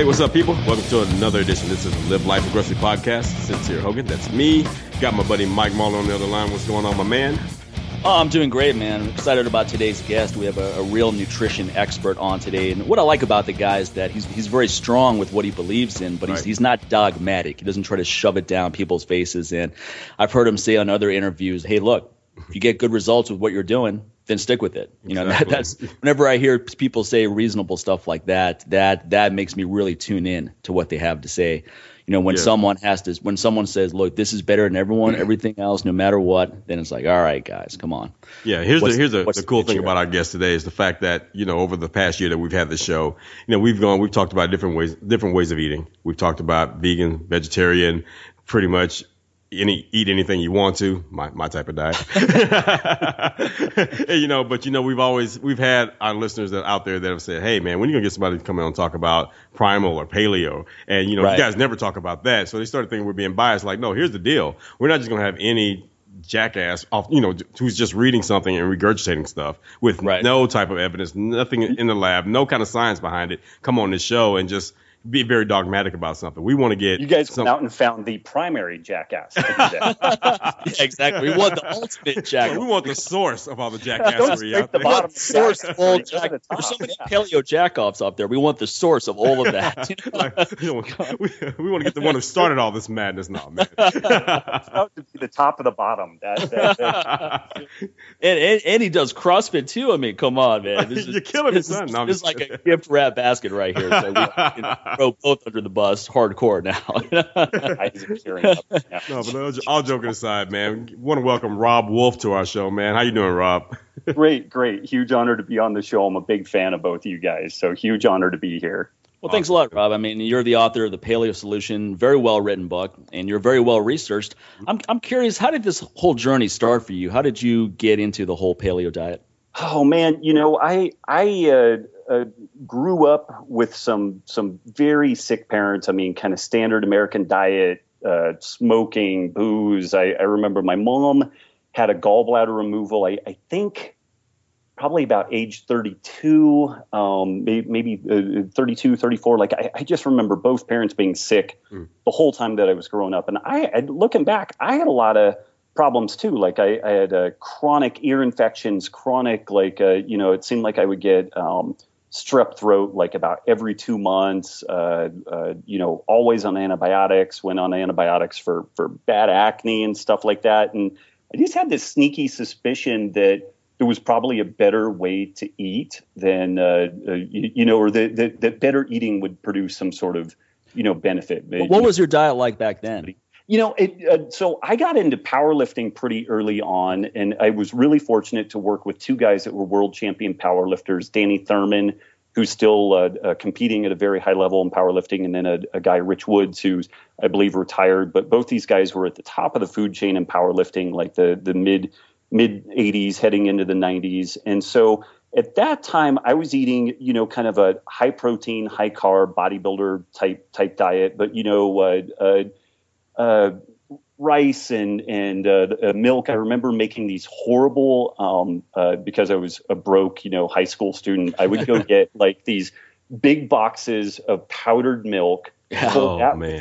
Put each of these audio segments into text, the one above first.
Hey, what's up, people? Welcome to another edition. This is the Live Life Aggressive podcast. Sincere Hogan, that's me. Got my buddy Mike Mahler on the other line. What's going on, my man? Oh, I'm doing great, man. I'm excited about today's guest. We have a, a, real nutrition expert on today, and what I like about the guy is that he's he's very strong with what he believes in, but right. he's he's not dogmatic. He doesn't try to shove it down people's faces. And I've heard him say on other interviews, "Hey, look, if you get good results with what you're doing, then stick with it. You know, that, that's whenever I hear people say reasonable stuff like that, that that makes me really tune in to what they have to say. You know, when yeah. someone has to, when someone says, "Look, this is better than everyone, everything else, no matter what," then it's like, "All right, guys, come on." Yeah, here's what's, the here's the, the cool thing about our guest today is the fact that you know over the past year that we've had the show, you know, we've gone, we've talked about different ways, different ways of eating. We've talked about vegan, vegetarian, pretty much any eat anything you want to, my my type of diet. you know, but you know, we've always we've had our listeners that out there that have said, "Hey, man, when are you gonna get somebody to come in and talk about primal or paleo?" And you know, right. you guys never talk about that, so they started thinking we're being biased. Like, no, here's the deal: we're not just gonna have any jackass off, you know, who's just reading something and regurgitating stuff with right. no type of evidence, nothing in the lab, no kind of science behind it. Come on this show and just be very dogmatic about something. We want to get you guys some... went out and found the primary jackass. yeah, exactly. We want the ultimate jackass. we want the source of all the jackassery out there. The bottom source of all jack- There's so many yeah. paleo jackoffs out there. We want the source of all of that. like, you know, we, we, want to get the one who started all this madness now, man. to be the top of the bottom. That, that, that. and, and, and he does CrossFit too. I mean, come on, man. This You're killing me, son. No, this is like a gift wrap basket right here. So we, throw both under the bus hardcore now. no, but all joking aside, man, want to welcome Robb Wolf to our show, man. How you doing, Robb? great, great. Huge honor to be on the show. I'm a big fan of both of you guys, so huge honor to be here. Well, awesome. thanks a lot, Robb. I mean, you're the author of the Paleo Solution, very well written book, and you're very well researched. I'm I'm curious, how did this whole journey start for you? How did you get into the whole paleo diet? Oh man, you know, I I uh, uh, grew up with some some very sick parents. I mean, kind of standard American diet, uh, smoking, booze. I, I, remember my mom had a gallbladder removal. I, I think probably about age 32, um, maybe, maybe uh, 32, 34. Like I, I, just remember both parents being sick mm. the whole time that I was growing up. And I, I looking back, I had a lot of problems too. Like I, I had uh, chronic ear infections, chronic like uh, you know, it seemed like I would get um, strep throat like about every two months. Uh, uh, you know, always on antibiotics. Went on antibiotics for for bad acne and stuff like that. And I just had this sneaky suspicion that there was probably a better way to eat than uh, uh you, you, know, or that, that that better eating would produce some sort of you know benefit. what was your diet like back then? You know, it, uh, so I got into powerlifting pretty early on, and I was really fortunate to work with two guys that were world champion powerlifters, Danny Thurman, who's still uh, uh, competing at a very high level in powerlifting, and then a, a, guy, Rich Woods, who's I believe retired. But both these guys were at the top of the food chain in powerlifting, like the the mid mid 80s, heading into the 90s, and so. At that time, I was eating, you know, kind of a high protein, high carb bodybuilder type type diet, but you know, uh, uh rice and and uh, uh, milk. I remember making these horrible um, uh, because I was a broke, you know, high school student. I would go get like these big boxes of powdered milk, oh,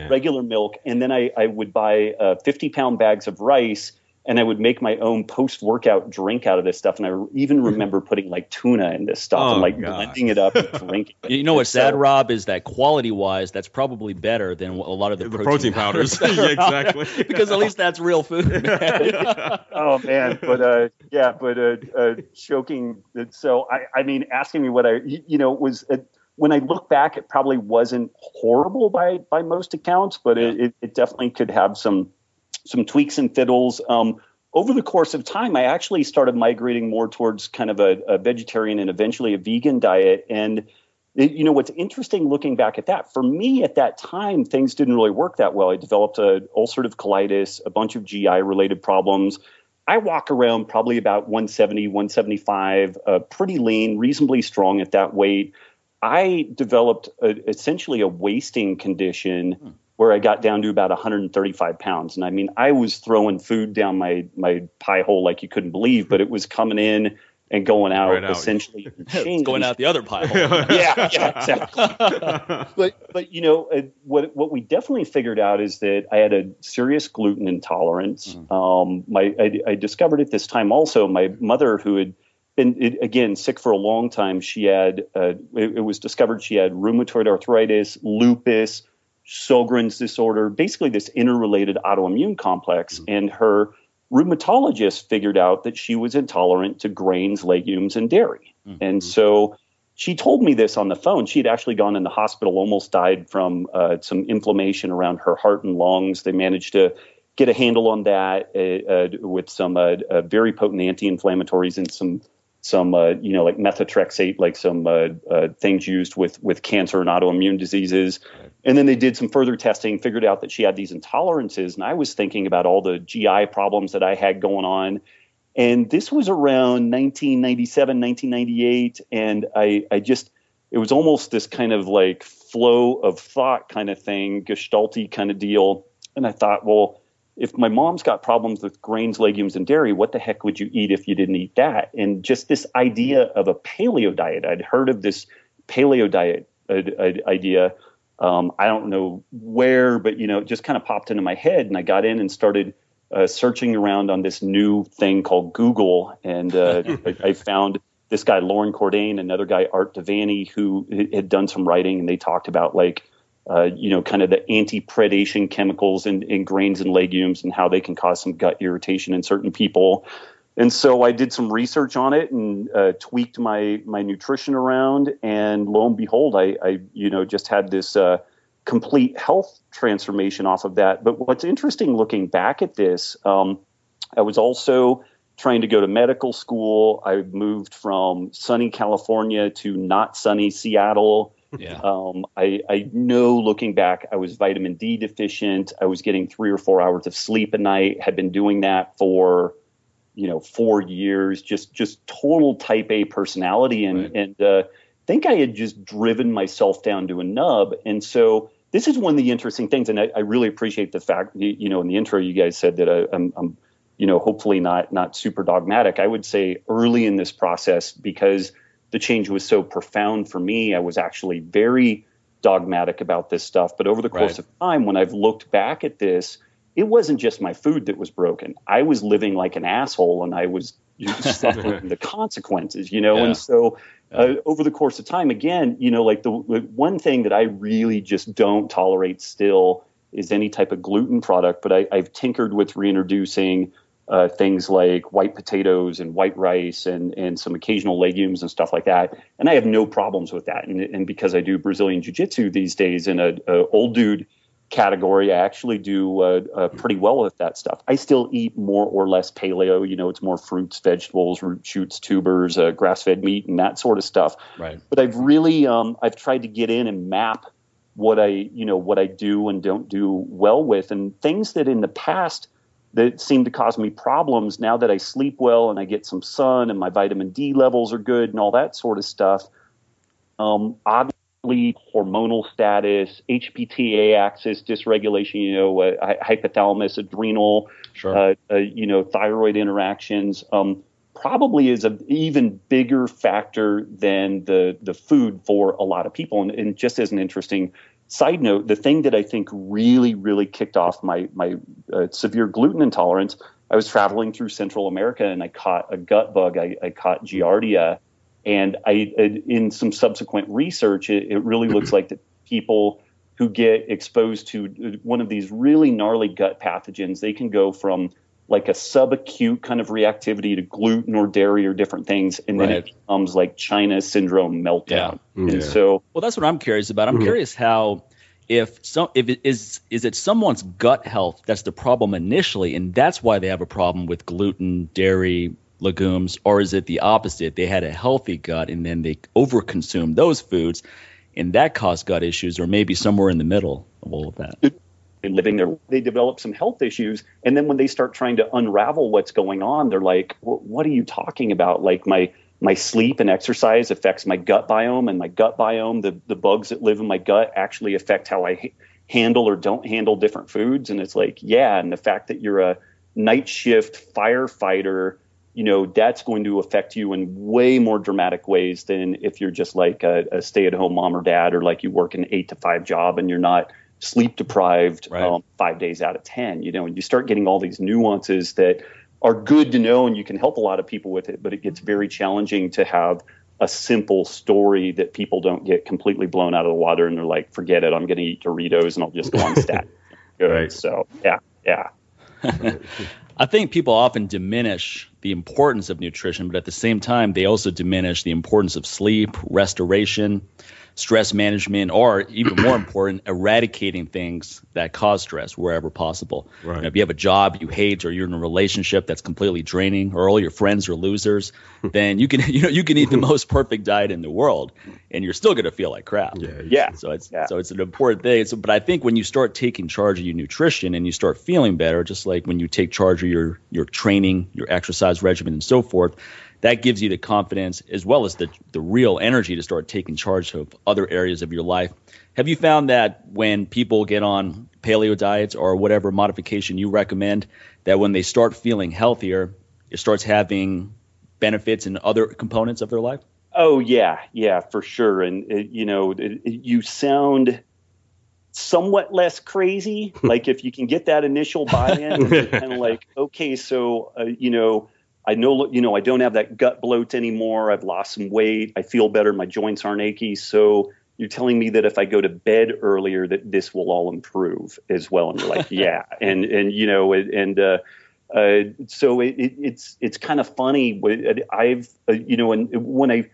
regular milk, and then I, I would buy uh, 50 pound bags of rice and I would make my own post workout drink out of this stuff. And I even remember putting like tuna in this stuff oh, and like God. blending it up and drinking it. You know what's sad, Robb, is that quality wise, that's probably better than a lot of the, the protein, protein powders. yeah, exactly. because at least that's real food. Man. oh man, but uh, yeah, but uh, uh, choking. So I, I mean, asking me what I, you know, was. Uh, when I look back, it probably wasn't horrible by by most accounts, but yeah. it, it definitely could have some some tweaks and fiddles. Um, over the course of time, I actually started migrating more towards kind of a, a vegetarian and eventually a vegan diet. And you know what's interesting looking back at that for me at that time things didn't really work that well i developed a ulcerative colitis a bunch of gi related problems i walk around probably about 170 175 uh, pretty lean reasonably strong at that weight i developed a, essentially a wasting condition hmm where I got down to about 135 pounds. And I mean, I was throwing food down my my pie hole like you couldn't believe, but it was coming in, and going out, right out. essentially going out the other pile. yeah, yeah, exactly. but but you know uh, what what we definitely figured out is that I had a serious gluten intolerance. Mm-hmm. Um, my I, I, discovered at this time also my mother who had been it, again sick for a long time. She had uh, it, it was discovered she had rheumatoid arthritis, lupus, Sjogren's disorder, basically this interrelated autoimmune complex, mm-hmm. and her rheumatologist figured out that she was intolerant to grains, legumes, and dairy. Mm-hmm. And so she told me this on the phone. She had actually gone in the hospital, almost died from uh, some inflammation around her heart and lungs. They managed to get a handle on that uh, uh, with some uh, uh, very potent anti-inflammatories and some some uh, you know like methotrexate, like some things used with with cancer and autoimmune diseases. And then they did some further testing, figured out that she had these intolerances. And I was thinking about all the GI problems that I had going on. And this was around 1997, 1998. And I, I just, it was almost this kind of like flow of thought kind of thing, gestalty kind of deal. And I thought, well, if my mom's got problems with grains, legumes, and dairy, what the heck would you eat if you didn't eat that? And just this idea of a paleo diet, I'd heard of this paleo diet uh, idea um, I don't know where, but you know, it just kind of popped into my head, and I got in and started uh, searching around on this new thing called Google, and uh, I, I, found this guy Loren Cordain, another guy Art De Vany, who had done some writing, and they talked about like. Uh, you know, kind of the anti-predation chemicals in, in grains and legumes and how they can cause some gut irritation in certain people. And so I did some research on it and uh, tweaked my my nutrition around, and lo and behold, I, I you know just had this uh, complete health transformation off of that. But what's interesting looking back at this, um, I was also trying to go to medical school. I moved from sunny California to not sunny Seattle. Yeah. Um, I, I know looking back, I was vitamin D deficient. I was getting three or four hours of sleep a night. Had been doing that for you know four years just just total type a personality. And right. and uh, think i had just driven myself down to a nub. And so this is one of the interesting things. And i, I really appreciate the fact you know in the intro you guys said that I, I'm, I'm you know hopefully not not super dogmatic. I would say early in this process because the change was so profound for me i was actually very dogmatic about this stuff. But over the course right. of time when i've looked back at this it wasn't just my food that was broken. I was living like an asshole and I was suffering the consequences, you know? Yeah. And so uh, over the course of time, again, you know, like the, the one thing that I really just don't tolerate still is any type of gluten product, but I, have tinkered with reintroducing uh, things like white potatoes and white rice and, and some occasional legumes and stuff like that. And I have no problems with that. And, and because I do Brazilian Jiu Jitsu these days and a, a old dude – category, I actually do uh, uh, pretty well with that stuff. I still eat more or less paleo. You know, it's more fruits, vegetables, root shoots, tubers, uh, grass-fed meat, and that sort of stuff. Right. But I've really, um, I've tried to get in and map what I, you know, what I do and don't do well with, and things that in the past that seemed to cause me problems. Now that I sleep well and I get some sun and my vitamin D levels are good and all that sort of stuff. Um, obviously hormonal status, HPTA axis dysregulation, you know, uh, hypothalamus, adrenal, sure. uh, uh, you know, thyroid interactions, um, probably is an even bigger factor than the the food for a lot of people. And, and, just as an interesting side note, the thing that I think really, really kicked off my my uh, severe gluten intolerance, I was traveling through Central America and I caught a gut bug. I, I caught Giardia and I, uh, in some subsequent research, it, it really looks like that people who get exposed to uh, one of these really gnarly gut pathogens, they can go from like a subacute kind of reactivity to gluten or dairy or different things, and then right. it becomes like China syndrome meltdown. Yeah. Mm-hmm. And yeah. so, well, that's what I'm curious about. I'm mm-hmm. curious how if some if it is is it someone's gut health that's the problem initially, and that's why they have a problem with gluten, dairy, legumes, or is it the opposite? They had a healthy gut and then they overconsumed those foods, and that caused gut issues, or maybe somewhere in the middle of all of that. And living there, they develop some health issues, and then when they start trying to unravel what's going on, they're like, "What are you talking about? Like my my sleep and exercise affects my gut biome, and my gut biome, the the bugs that live in my gut actually affect how I handle or don't handle different foods." And it's like, yeah, and the fact that you're a night shift firefighter you know that's going to affect you in way more dramatic ways than if you're just like a, a stay-at-home mom or dad or like you work an eight to five job and you're not sleep deprived right. um, five days out of ten you know and you start getting all these nuances that are good to know and you can help a lot of people with it but it gets very challenging to have a simple story that people don't get completely blown out of the water and they're like forget it i'm going to eat doritos and i'll just go on stat right. so yeah yeah I think people often diminish the importance of nutrition, but at the same time, they also diminish the importance of sleep, restoration, stress management, or even more important, eradicating things that cause stress wherever possible. Right. You know, if you have a job you hate, or you're in a relationship that's completely draining, or all your friends are losers, then you can you know you can eat the most perfect diet in the world, and you're still going to feel like crap. Yeah, yeah. So it's yeah. so it's an important thing. So, but I think when you start taking charge of your nutrition and you start feeling better, just like when you take charge of your your training, your exercise regimen, and so forth that gives you the confidence as well as the, the real energy to start taking charge of other areas of your life. Have you found that when people get on paleo diets or whatever modification you recommend, that when they start feeling healthier, it starts having benefits in other components of their life? Oh yeah, yeah, for sure. And it, you know, it, it, you sound somewhat less crazy. like if you can get that initial buy-in, kind of like, okay, so uh, you know, I know, you know, I don't have that gut bloat anymore. I've lost some weight. I feel better. My joints aren't achy. So you're telling me that if I go to bed earlier, that this will all improve as well. And you're like, yeah. And, and, you know, and, uh, uh, so it, it, it's, it's kind of funny. I've, uh, you know, and when I,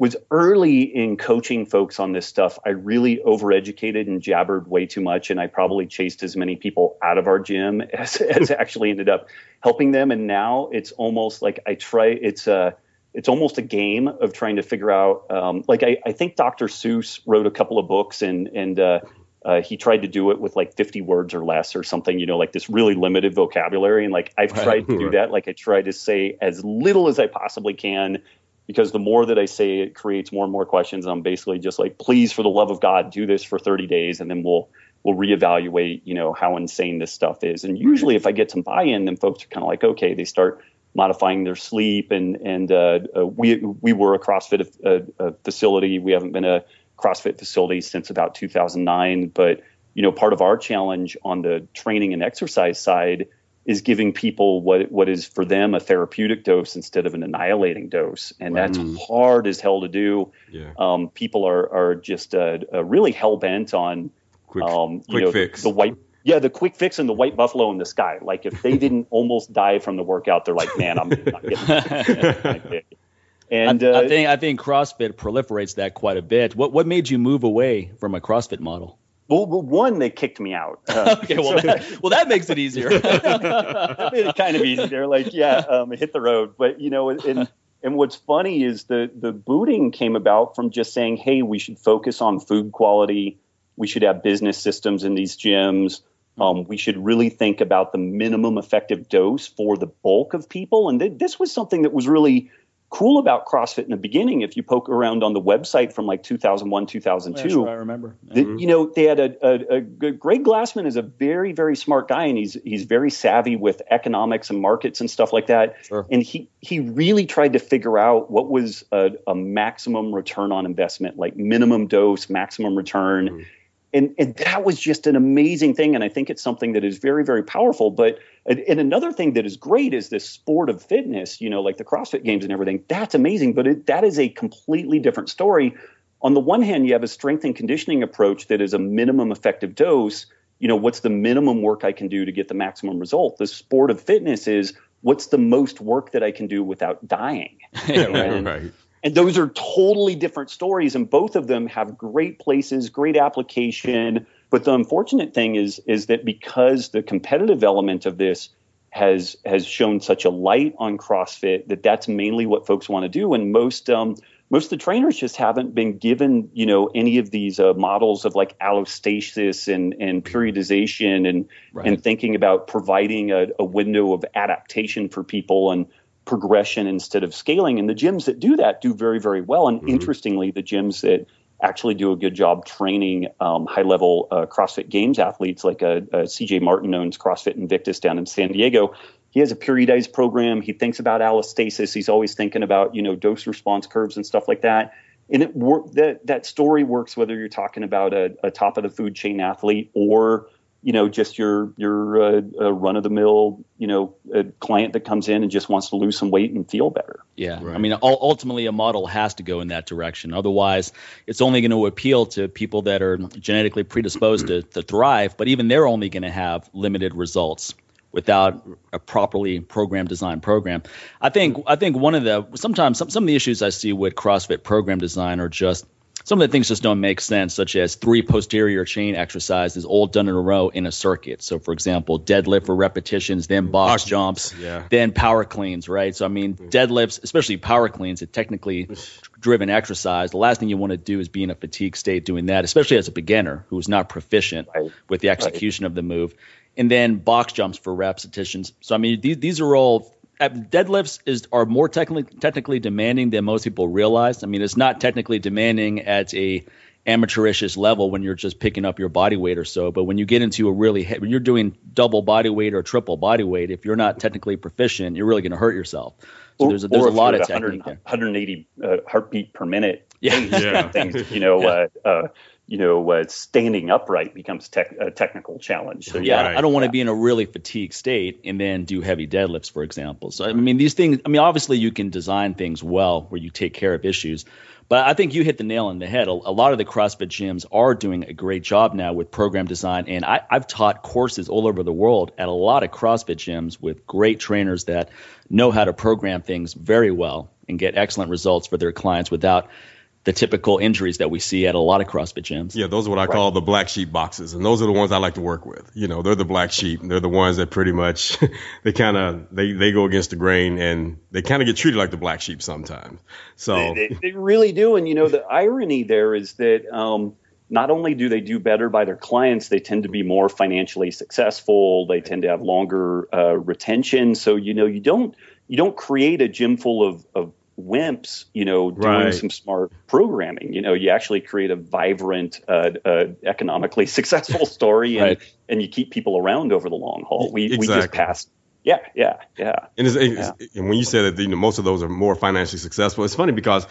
was early in coaching folks on this stuff. I really overeducated and jabbered way too much, and I probably chased as many people out of our gym as, as actually ended up helping them. And now it's almost like I try. It's a it's almost a game of trying to figure out. Um, like I, I think Dr. Seuss wrote a couple of books, and and uh, uh, he tried to do it with like 50 words or less or something, you know, like this really limited vocabulary. And like I've tried to do that. Like I try to say as little as I possibly can because the more that I say it creates more and more questions. I'm basically just like, please, for the love of God, do this for 30 days, and then we'll we'll reevaluate, you know, how insane this stuff is. And usually, if I get some buy-in, then folks are kind of like, okay, they start modifying their sleep. And and uh, uh, we we were a CrossFit uh, uh, facility. We haven't been a CrossFit facility since about 2009, but you know, part of our challenge on the training and exercise side is giving people what what is for them a therapeutic dose instead of an annihilating dose, and right. that's mm. hard as hell to do. Yeah. Um, people are are just uh, uh, really hell bent on quick, um, quick know, fix. The white, yeah, the quick fix and the white buffalo in the sky. Like if they didn't almost die from the workout, they're like, man, I'm not getting. and I, uh, I think I think CrossFit proliferates that quite a bit. What what made you move away from a CrossFit model? Well, one, they kicked me out. Uh, okay, well, so, that, well, that makes it easier. that made it kind of easy. They're like, yeah, um, hit the road. But you know, and and what's funny is the the booting came about from just saying, hey, we should focus on food quality. We should have business systems in these gyms. Um, we should really think about the minimum effective dose for the bulk of people. And th- this was something that was really cool about CrossFit in the beginning, if you poke around on the website from like 2001, 2002, yeah, sure, I remember. Yeah. you know, they had a, a, a, Greg Glassman is a very, very smart guy, and he's he's very savvy with economics and markets and stuff like that. Sure. And he he really tried to figure out what was a, a maximum return on investment, like minimum dose, maximum return. Mm-hmm and and that was just an amazing thing and i think it's something that is very very powerful but and another thing that is great is this sport of fitness you know like the crossfit games and everything. That's amazing but it, that is a completely different story. On the one hand you have a strength and conditioning approach that is a minimum effective dose. You know what's the minimum work i can do to get the maximum result? The sport of fitness is what's the most work that i can do without dying. And, right. And those are totally different stories, and both of them have great places, great application. But the unfortunate thing is, is that because the competitive element of this has has shown such a light on CrossFit, that that's mainly what folks want to do, and most um, most of the trainers just haven't been given, you know, any of these uh, models of like allostasis and and periodization and right. and thinking about providing a, a window of adaptation for people and progression instead of scaling. And the gyms that do that do very, very well. And mm-hmm. interestingly, the gyms that actually do a good job training um, high level uh, CrossFit Games athletes, like uh, uh, CJ Martin owns CrossFit Invictus down in San Diego. he has a periodized program. He thinks about allostasis. He's always thinking about you know dose response curves and stuff like that. And it work that that story works whether you're talking about a, a top of the food chain athlete or you know just your your uh, uh, run of the mill you know a client that comes in and just wants to lose some weight and feel better. Yeah, right. I mean ultimately a model has to go in that direction. Otherwise, it's only going to appeal to people that are genetically predisposed to, to thrive. But even they're only going to have limited results without a properly programmed design program. I think I think one of the sometimes some, some of the issues I see with CrossFit program design are just some of the things just don't make sense, such as three posterior chain exercises all done in a row in a circuit. So, for example, deadlift for repetitions, then box jumps, yeah. then power cleans, right? So, I mean, mm. deadlifts, especially power cleans, a technically driven exercise. The last thing you want to do is be in a fatigue state doing that, especially as a beginner who is not proficient right. with the execution right. of the move and then box jumps for repetitions. So I mean, these these are all deadlifts is are more technically technically demanding than most people realize. I mean, it's not technically demanding at a amateurish level when you're just picking up your body weight or so. But when you get into a really when you're doing double body weight or triple body weight, if you're not technically proficient, you're really going to hurt yourself. So there's a, there's a lot of technique 180 uh, heartbeat per minute. Yeah, yeah. things. You know, yeah. uh, uh, you know, uh, standing upright becomes tech, a technical challenge. So yeah, right. I don't want to be in a really fatigued state and then do heavy deadlifts, for example. So I mean, these things. I mean, obviously you can design things well where you take care of issues, but I think you hit the nail on the head. A, a lot of the CrossFit gyms are doing a great job now with program design, and I, I've taught courses all over the world at a lot of CrossFit gyms with great trainers that know how to program things very well and get excellent results for their clients without the typical injuries that we see at a lot of CrossFit gyms. Yeah, those are what I right. call the black sheep boxes, and those are the ones I like to work with. You know, they're the black sheep. They're the ones that pretty much they kind of they they go against the grain, and they kind of get treated like the black sheep sometimes. So they, they, they, really do, and you know the irony there is that. Um, not only do they do better by their clients, they tend to be more financially successful. They tend to have longer uh, retention. So you know you don't you don't create a gym full of, of wimps, you know, doing right. some smart programming. You know, you actually create a vibrant, uh, uh, economically successful story, and right. and you keep people around over the long haul. We exactly. we just passed. Yeah, yeah, yeah. And, it's, it's, yeah. and when you said that, you know, most of those are more financially successful. It's funny because,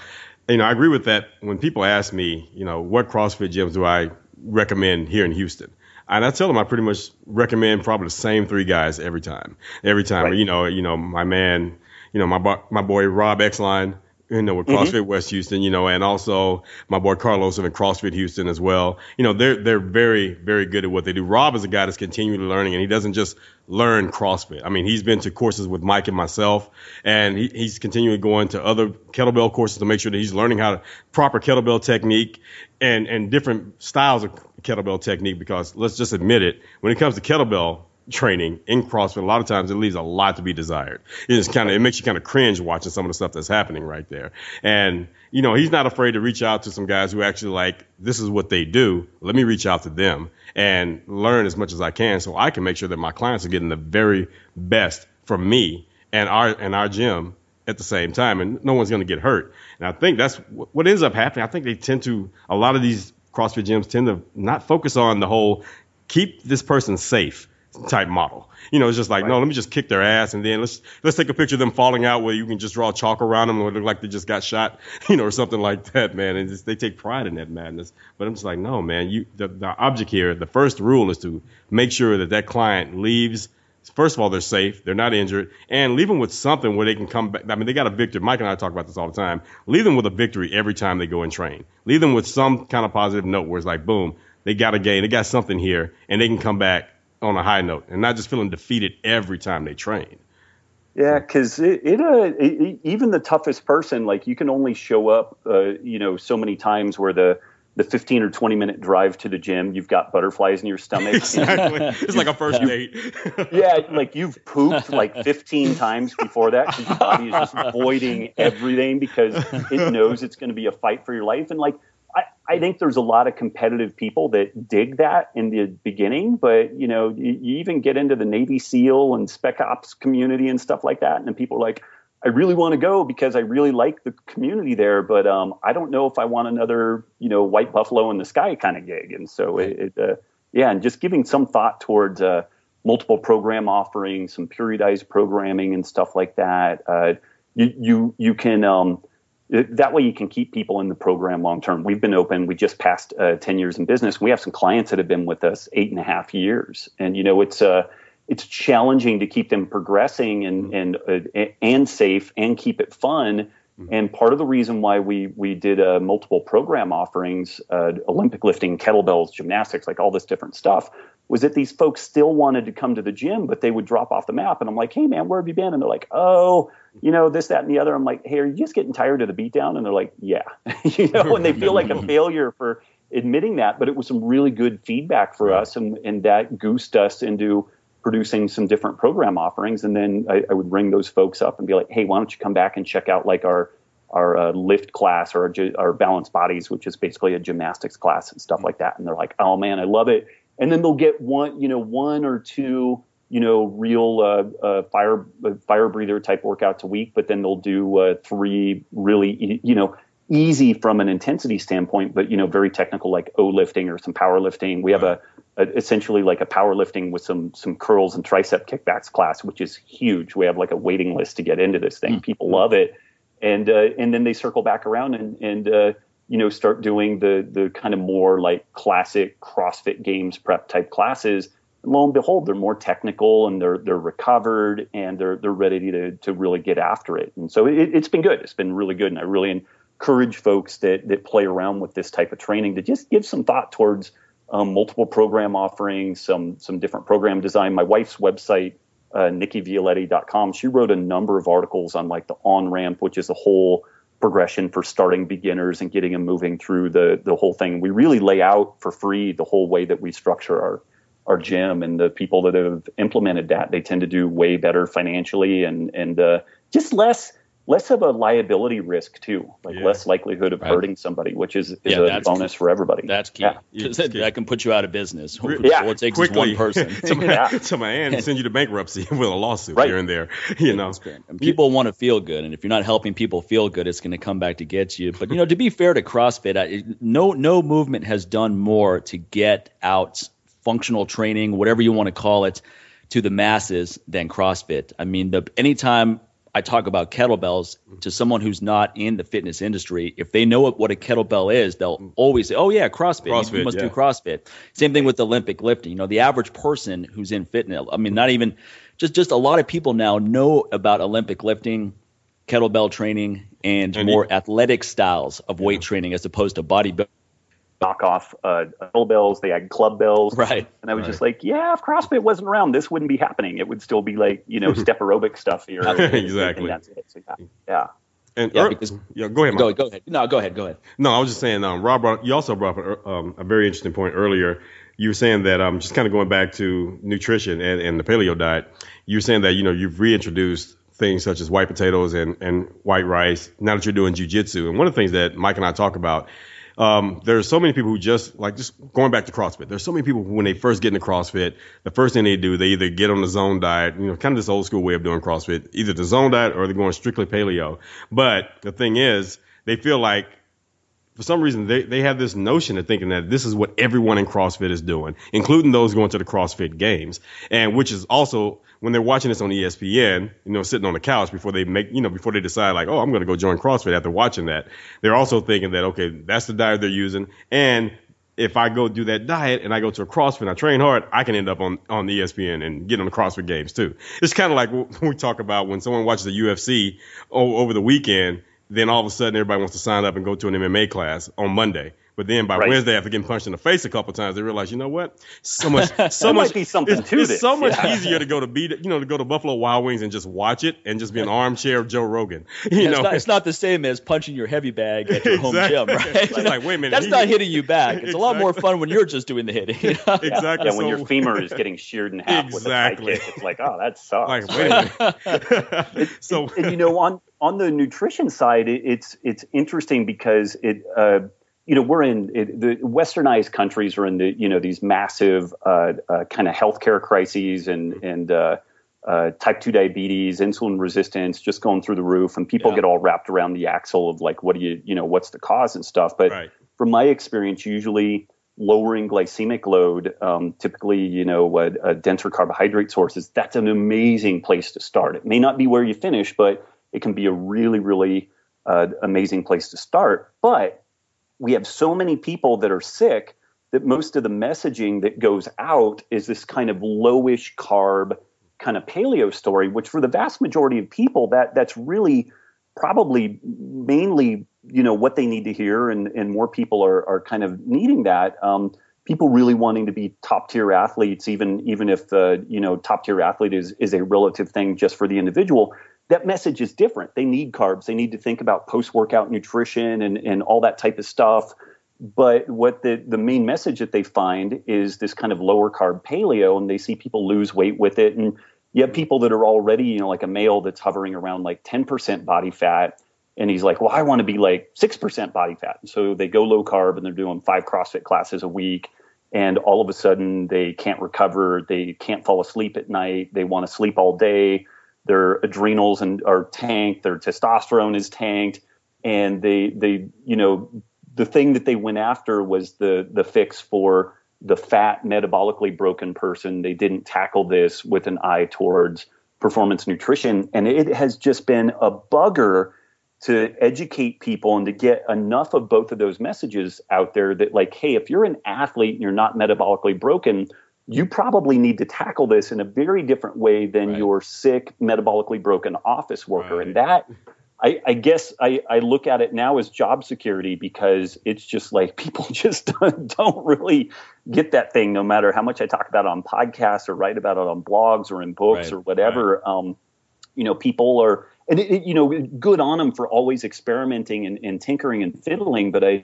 you know, I agree with that. When people ask me, you know, what CrossFit gyms do I recommend here in Houston? And I tell them I pretty much recommend probably the same three guys every time. Every time, right. you know, you know, my man you know, my my boy Rob Exline, you know, with mm-hmm. CrossFit mm-hmm. West Houston, you know, and also my boy Carlos in CrossFit Houston as well. You know, they're they're very very good at what they do. Rob is a guy that's continually learning, and he doesn't just learn CrossFit. I mean, he's been to courses with Mike and myself, and he, he's continually going to other kettlebell courses to make sure that he's learning how to proper kettlebell technique and and different styles of kettlebell technique. Because let's just admit it, when it comes to kettlebell training in CrossFit, a lot of times it leaves a lot to be desired. It's kind of it makes you kind of cringe watching some of the stuff that's happening right there. And you know, he's not afraid to reach out to some guys who actually like this is what they do. Let me reach out to them and learn as much as I can so I can make sure that my clients are getting the very best from me and our and our gym at the same time and no one's going to get hurt. And I think that's what ends up happening. I think they tend to a lot of these CrossFit gyms tend to not focus on the whole keep this person safe type model. You know, it's just like, right. no, let me just kick their ass and then let's let's take a picture of them falling out where you can just draw chalk around them and look like they just got shot, you know, or something like that, man. And just, they take pride in that madness. But I'm just like, no, man. You the, the object here, the first rule is to make sure that that client leaves. First of all, they're safe, they're not injured, and leave them with something where they can come back. I mean, they got a victory. Mike and I talk about this all the time. Leave them with a victory every time they go and train. Leave them with some kind of positive note where it's like, boom, they got a gain, they got something here, and they can come back on a high note and not just feeling defeated every time they train. Yeah, because it, it, uh, it, even the toughest person, like you can only show up, uh, you know, so many times where the the 15 or 20 minute drive to the gym, you've got butterflies in your stomach. exactly. it's like a first date. yeah, like you've pooped like 15 times before that because your body is just voiding everything because it knows it's going to be a fight for your life. And like I, I think there's a lot of competitive people that dig that in the beginning, but you know, you, you even get into the Navy SEAL and Spec Ops community and stuff like that, and then people are like, I really want to go because I really like the community there, but um, I don't know if I want another, you know, white buffalo in the sky kind of gig. And so it, it uh, yeah, and just giving some thought towards uh, multiple program offerings, some periodized programming and stuff like that. Uh, you you you can um, that way you can keep people in the program long term. We've been open. We just passed uh, ten years in business. We have some clients that have been with us eight and a half years, and you know it's uh, it's challenging to keep them progressing and and uh, and safe and keep it fun. Mm-hmm. And part of the reason why we we did uh, multiple program offerings, uh, Olympic lifting, kettlebells, gymnastics, like all this different stuff, was that these folks still wanted to come to the gym, but they would drop off the map. And I'm like, hey man, where have you been? And they're like, oh, you know, this, that, and the other. I'm like, hey, are you just getting tired of the beatdown? And they're like, yeah, you know, and they feel like a failure for admitting that. But it was some really good feedback for us, and and that goosed us into producing some different program offerings. And then I, I, would ring those folks up and be like, hey, why don't you come back and check out like our our uh, lift class or our, our balance bodies, which is basically a gymnastics class and stuff like that. And they're like, oh man, I love it. And then they'll get one, you know, one or two, you know, real uh, uh, fire uh, fire breather type workouts a week. But then they'll do uh, three really, you know, easy from an intensity standpoint, but you know, very technical like O lifting or some power lifting. We have a essentially like a powerlifting with some some curls and tricep kickbacks class, which is huge. We have like a waiting list to get into this thing. Mm-hmm. People love it, and uh, and then they circle back around and and uh, you know start doing the the kind of more like classic CrossFit Games prep type classes. And lo and behold, they're more technical and they're they're recovered and they're they're ready to to really get after it. And so it, it's been good. It's been really good, and I really encourage folks that that play around with this type of training to just give some thought towards um, multiple program offerings, some some different program design. My wife's website, uh, NickiVioletti.com, she wrote a number of articles on like the on ramp, which is a whole progression for starting beginners and getting them moving through the the whole thing. We really lay out for free the whole way that we structure our our gym, and the people that have implemented that they tend to do way better financially and and uh, just less less of a liability risk too, like yeah. less likelihood of right. hurting somebody, which is, is yeah, a bonus key. for everybody. That's key. Yeah. That, that, can put you out of business. Yeah. All it takes Quickly. is one person. to, my, yeah. to my aunt, send you to bankruptcy with a lawsuit right. here and there. You know, and people want to feel good, and if you're not helping people feel good, it's going to come back to get you. But you know, to be fair to CrossFit, I, no no movement has done more to get out functional training, whatever you want to call it, to the masses than CrossFit. I mean, the, anytime I talk about kettlebells mm-hmm. to someone who's not in the fitness industry, if they know what, a kettlebell is, they'll mm. always say, "Oh yeah, CrossFit. CrossFit you must yeah. do CrossFit." Same thing with Olympic lifting. You know, the average person who's in fitness, I mean, mm. not even just just a lot of people now know about Olympic lifting, kettlebell training, and, and more athletic styles of weight yeah. training as opposed to bodybuilding knock off uh, bells. They had club bells. Right. And I was right. just like, yeah, if CrossFit wasn't around, this wouldn't be happening. It would still be like, you know, step aerobic stuff here. exactly. So, yeah. yeah. And yeah, because, yeah, go ahead. Go, go, ahead. No, go ahead. Go ahead. No, I was just saying. Um, Robb, brought, you also brought up um, a very interesting point earlier. You were saying that um, just kind of going back to nutrition and, and the paleo diet. You were saying that you know you've reintroduced things such as white potatoes and, and white rice now that you're doing jujitsu. And one of the things that Mike and I talk about um, there's so many people who just like just going back to CrossFit. There's so many people who, when they first get into CrossFit, the first thing they do, they either get on the zone diet, you know, kind of this old school way of doing CrossFit, either the zone diet or they're going strictly paleo. But the thing is, they feel like for some reason they, they have this notion of thinking that this is what everyone in CrossFit is doing, including those going to the CrossFit games, and which is also when they're watching this on ESPN, you know, sitting on the couch before they make, you know, before they decide like, oh, I'm going to go join CrossFit after watching that, they're also thinking that okay, that's the diet they're using, and if I go do that diet and I go to a CrossFit and I train hard, I can end up on, on the ESPN and get on the CrossFit games too. It's kind of like we talk about when someone watches the UFC over the weekend, then all of a sudden everybody wants to sign up and go to an MMA class on Monday. But then by right. Wednesday, after getting punched in the face a couple times, they realize, you know what? So much, so much. be something it's, to it's this. so much yeah. easier to go to beat, you know, to go to Buffalo Wild Wings and just watch it and just be an armchair Joe Rogan. You yeah, know, it's not, it's not, the same as punching your heavy bag at your exactly. home gym, right? It's like, wait a minute, that's he, not hitting you back. It's exactly. a lot more fun when you're just doing the hitting. You know? Exactly. Yeah, yeah when your femur is getting sheared in half exactly. with a high kick, it's like, oh, that sucks. Like, wait a minute. so, and, you know, on on the nutrition side, it, it's it's interesting because it. Uh, you know, we're in it, the westernized countries are in the, you know, these massive uh, uh, kind of healthcare crises and, and uh, uh type 2 diabetes, insulin resistance just going through the roof. And people yeah. get all wrapped around the axle of like, what do you, you know, what's the cause and stuff. But right. from my experience, usually lowering glycemic load, um, typically, you know, a, a denser carbohydrate sources, that's an amazing place to start. It may not be where you finish, but it can be a really, really uh, amazing place to start. But we have so many people that are sick that most of the messaging that goes out is this kind of lowish carb kind of paleo story, which for the vast majority of people, that that's really probably mainly you know what they need to hear, and and more people are are kind of needing that. Um, people really wanting to be top tier athletes, even even if the you know top tier athlete is is a relative thing just for the individual. That message is different. They need carbs. They need to think about post workout nutrition and and all that type of stuff. But what the the main message that they find is this kind of lower carb paleo, and they see people lose weight with it. And you have people that are already, you know, like a male that's hovering around like 10% body fat and he's like, well, I want to be like 6% body fat. And So they go low carb and they're doing five CrossFit classes a week. And all of a sudden they can't recover. They can't fall asleep at night. They want to sleep all day. Their adrenals and are tanked. Their testosterone is tanked. And they, they, you know, the thing that they went after was the, the fix for the fat metabolically broken person. They didn't tackle this with an eye towards performance nutrition. And it has just been a bugger to educate people and to get enough of both of those messages out there that like hey if you're an athlete and you're not metabolically broken you probably need to tackle this in a very different way than right. your sick metabolically broken office worker right. and that I, I, guess I, I look at it now as job security because it's just like people just don't, don't really get that thing no matter how much I talk about it on podcasts or write about it on blogs or in books right. or whatever. Um, you know, people are and it, it, you know, good on them for always experimenting and, and tinkering and fiddling. But I,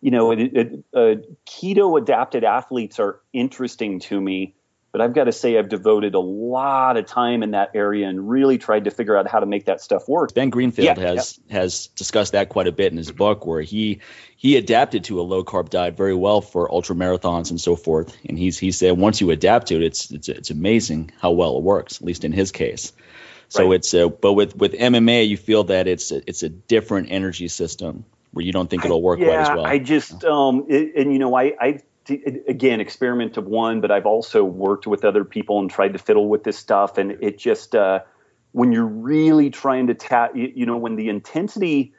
you know, it, uh, keto adapted athletes are interesting to me. But I've got to say, I've devoted a lot of time in that area and really tried to figure out how to make that stuff work. Ben Greenfield yeah, has yeah. has discussed that quite a bit in his book, where he he adapted to a low carb diet very well for ultra marathons and so forth. And he's he said once you adapt to it, it's it's it's amazing how well it works. At least in his case. So right. it's a, but with with MMA, you feel that it's a, it's a different energy system where you don't think it'll work I, yeah, quite as well. I just um, it, and you know I I again experiment of one, but I've also worked with other people and tried to fiddle with this stuff, and it just uh, when you're really trying to tap, you, you know, when the intensity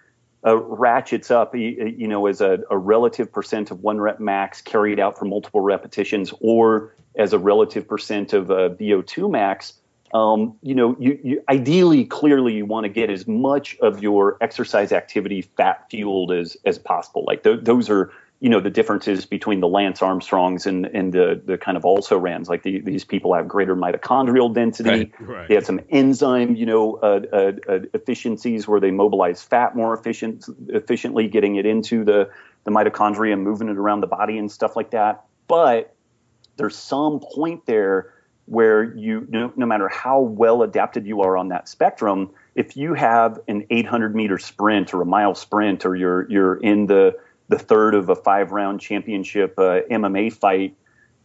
uh, ratchets up, you, you know, as a, a, relative percent of one rep max carried out for multiple repetitions, or as a relative percent of uh, VO2 max um, you know, you, you, ideally, clearly, you want to get as much of your exercise activity fat fueled as as possible. Like th- those are, you know, the differences between the Lance Armstrongs and and the the kind of also rans. Like the, these people have greater mitochondrial density. Right, right. They have some enzyme, you know, uh, uh, uh, efficiencies where they mobilize fat more efficient efficiently, getting it into the the mitochondria and moving it around the body and stuff like that. But there's some point there where you no, no, matter how well adapted you are on that spectrum if you have an 800 meter sprint or a mile sprint or you're you're in the the third of a five round championship uh, MMA fight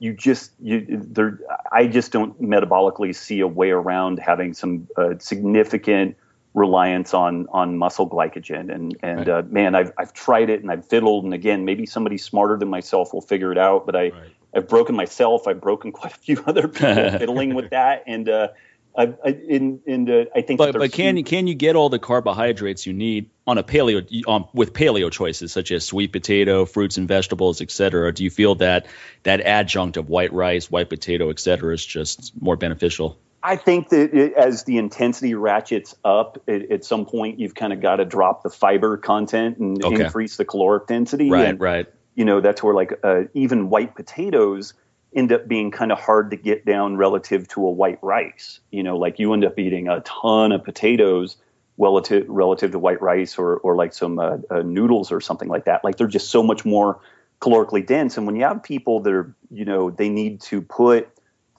you just you there I just don't metabolically see a way around having some uh, significant reliance on on muscle glycogen and and right. uh, man I've I've tried it and I've fiddled and again maybe somebody smarter than myself will figure it out but I right. I've broken myself. I've broken quite a few other people fiddling with that, and uh, I, I, in, in uh, I think. But, but can you can you get all the carbohydrates you need on a paleo um, with paleo choices such as sweet potato, fruits and vegetables, etc. Do you feel that that adjunct of white rice, white potato, etc. is just more beneficial? I think that it, as the intensity ratchets up, it, at some point you've kind of got to drop the fiber content and okay. increase the caloric density. Right, and, right you know that's where like uh, even white potatoes end up being kind of hard to get down relative to a white rice. You know, like you end up eating a ton of potatoes relative relative to white rice or or like some uh, uh, noodles or something like that. Like they're just so much more calorically dense. And when you have people that are, you know, they need to put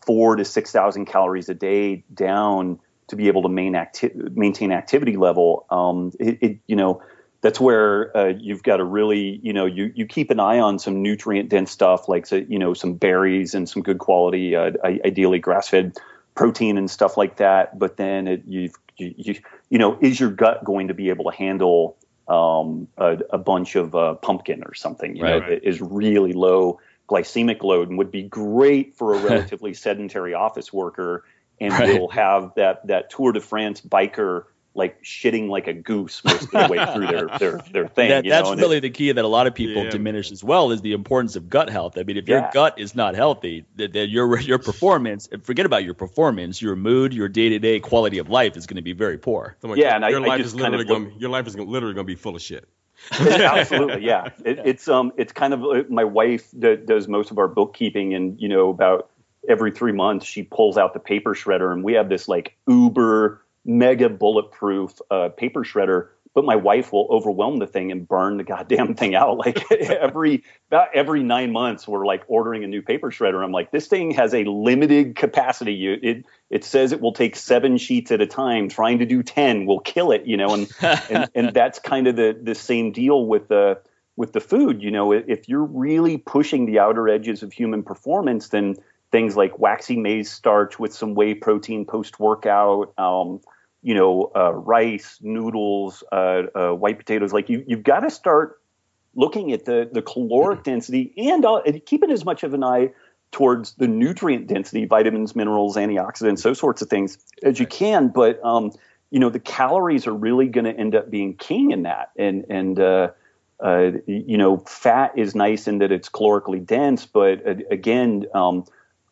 four to six thousand calories a day down to be able to main acti- maintain activity level. Um, it, it, you know, that's where uh, you've got to really, you know, you, you keep an eye on some nutrient dense stuff like, you know, some berries and some good quality, uh, ideally grass fed protein and stuff like that. But then it, you've, you, you, you know, is your gut going to be able to handle um, a, a, bunch of uh, pumpkin or something, you right, know, right. that is really low glycemic load and would be great for a relatively sedentary office worker and right. will have that that Tour de France biker like shitting like a goose most of the way through their their, their thing. That, that's know? really it, the key that a lot of people yeah. diminish as well is the importance of gut health. I mean, if your gut is not healthy, that your your performance, forget about your performance, your mood, your day to day quality of life is going to be very poor. So yeah, and your I, life I is literally going your life is literally going to be full of shit. Absolutely, yeah. It, it's um, it's kind of uh, my wife that does most of our bookkeeping, and you know, about every three months she pulls out the paper shredder, and we have this like uber mega bulletproof uh, paper shredder but my wife will overwhelm the thing and burn the goddamn thing out. Like every about every nine months, we're like ordering a new paper shredder. I'm like, this thing has a limited capacity. You, it it says it will take seven sheets at a time. Trying to do ten will kill it. You know, and and, and that's kind of the the same deal with the with the food. You know, if you're really pushing the outer edges of human performance, then things like waxy maize starch with some whey protein post workout. Um, you know, uh, rice, noodles, uh, uh, white potatoes. Like you, you've got to start looking at the the caloric mm-hmm. density and uh, keeping as much of an eye towards the nutrient density, vitamins, minerals, antioxidants, those sorts of things as you can. But um, you know, the calories are really going to end up being king in that, and and uh, uh, you know, fat is nice in that it's calorically dense, but uh, again, um,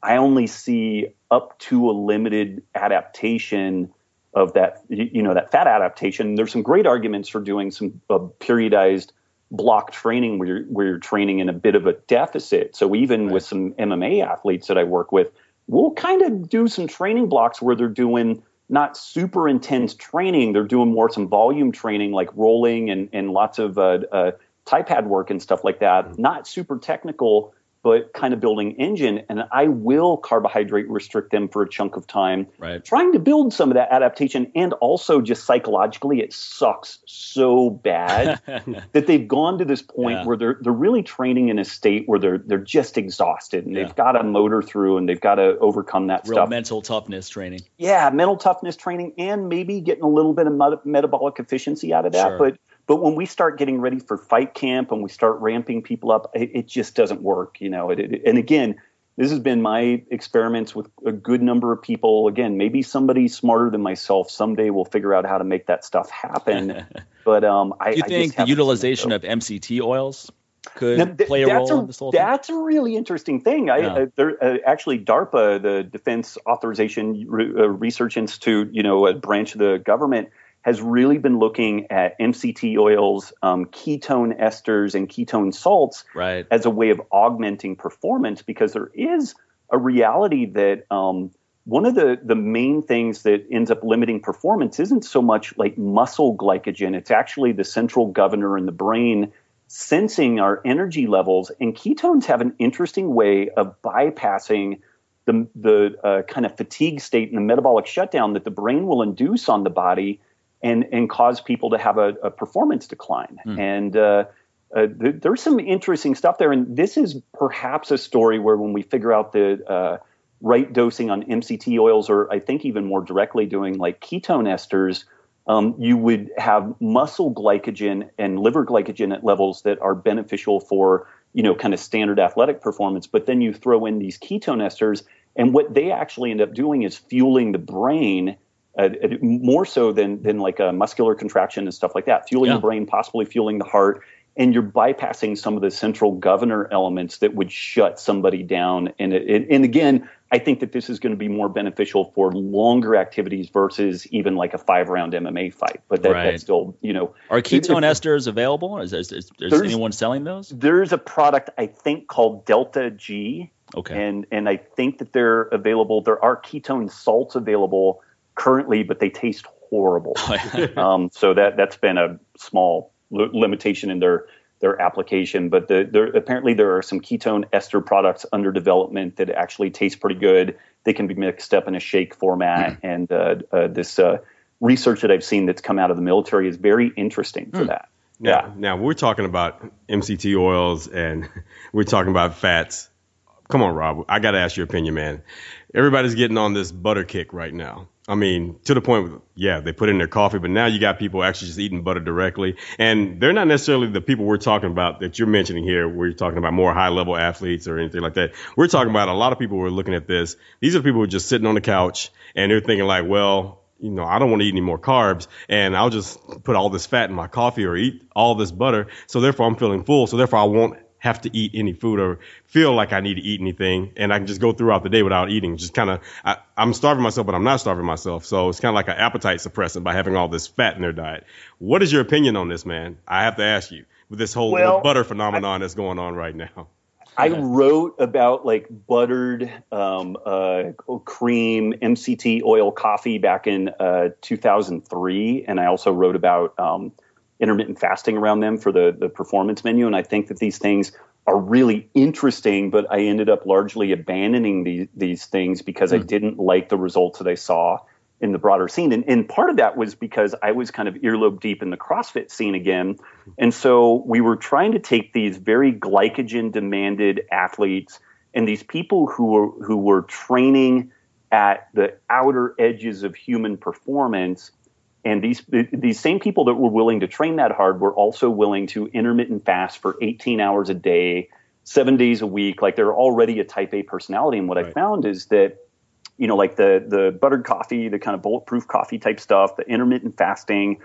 I only see up to a limited adaptation of that you know that fat adaptation. There's some great arguments for doing some uh, periodized block training where you're, where you're training in a bit of a deficit. So even right. with some MMA athletes that I work with, we'll kind of do some training blocks where they're doing not super intense training. They're doing more some volume training like rolling and, and lots of uh, uh, Thai pad work and stuff like that. Mm-hmm. Not super technical, but kind of building engine and i will carbohydrate restrict them for a chunk of time right. trying to build some of that adaptation and also just psychologically it sucks so bad that they've gone to this point yeah. where they're they're really training in a state where they're they're just exhausted and yeah. they've got to motor through and they've got to overcome that Real stuff mental toughness training yeah mental toughness training and maybe getting a little bit of metabolic efficiency out of that sure. but but when we start getting ready for fight camp and we start ramping people up, it, it just doesn't work, you know. It, it, and again, this has been my experiments with a good number of people. Again, maybe somebody smarter than myself someday will figure out how to make that stuff happen. but um, I, do you think the utilization of MCT oils could now, th- play a role a, in this whole That's a really interesting thing. I, yeah. uh, there, uh, actually, DARPA, the Defense Authorization Re- uh, Research Institute, you know, a branch of the government, has really been looking at MCT oils, um, ketone esters, and ketone salts right. as a way of augmenting performance because there is a reality that um, one of the, the main things that ends up limiting performance isn't so much like muscle glycogen, it's actually the central governor in the brain sensing our energy levels. And ketones have an interesting way of bypassing the, the uh, kind of fatigue state and the metabolic shutdown that the brain will induce on the body and and cause people to have a, a performance decline. Mm. And uh, uh, th- there's some interesting stuff there. And this is perhaps a story where when we figure out the uh, right dosing on MCT oils, or I think even more directly doing like ketone esters. Um, you would have muscle glycogen and liver glycogen at levels that are beneficial for you know kind of standard athletic performance but then you throw in these ketone esters and what they actually end up doing is fueling the brain uh, more so than than like a muscular contraction and stuff like that, fueling yeah. the brain, possibly fueling the heart, and you're bypassing some of the central governor elements that would shut somebody down. And it, it, and again, I think that this is going to be more beneficial for longer activities versus even like a five round MMA fight. But that, right. that's still, you know, are ketone esters available? Is, is, is, is anyone selling those? There's a product I think called Delta G. Okay. And and I think that they're available. There are ketone salts available currently, but they taste horrible. um, so that that's been a small l- limitation in their their application. But the, there, apparently there are some ketone ester products under development that actually taste pretty good. They can be mixed up in a shake format, mm. and uh, uh, this uh, research that I've seen that's come out of the military is very interesting for mm. that. Now, yeah. Now we're talking about MCT oils and we're talking about fats. Come on, Robb. I got to ask your opinion, man. Everybody's getting on this butter kick right now. I mean, to the point, where, yeah, they put in their coffee, but now you got people actually just eating butter directly, and they're not necessarily the people we're talking about that you're mentioning here. Where you're talking about more high level athletes or anything like that. We're talking about a lot of people who are looking at this. These are people who are just sitting on the couch and they're thinking like, well, you know, I don't want to eat any more carbs and I'll just put all this fat in my coffee or eat all this butter. So therefore I'm feeling full. So therefore I won't have to eat any food or feel like I need to eat anything. And I can just go throughout the day without eating. Just kind of, I'm starving myself, but I'm not starving myself. So it's kind of like an appetite suppressant by having all this fat in their diet. What is your opinion on this, man? I have to ask you with this whole well, butter phenomenon I, that's going on right now. I wrote about like buttered um, uh, cream MCT oil coffee back in uh, 2003, and I also wrote about um, intermittent fasting around them for the the performance menu. And I think that these things are really interesting, but I ended up largely abandoning these these things because mm. I hmm. didn't like the results that I saw in the broader scene. And, and part of that was because I was kind of earlobe deep in the CrossFit scene again. And so we were trying to take these very glycogen demanded athletes and these people who were, who were training at the outer edges of human performance. And these, these same people that were willing to train that hard were also willing to intermittent fast for 18 hours a day, seven days a week. Like they're already a type A personality. And what right. I found is that you know, like the the buttered coffee, the kind of bulletproof coffee type stuff, the intermittent fasting.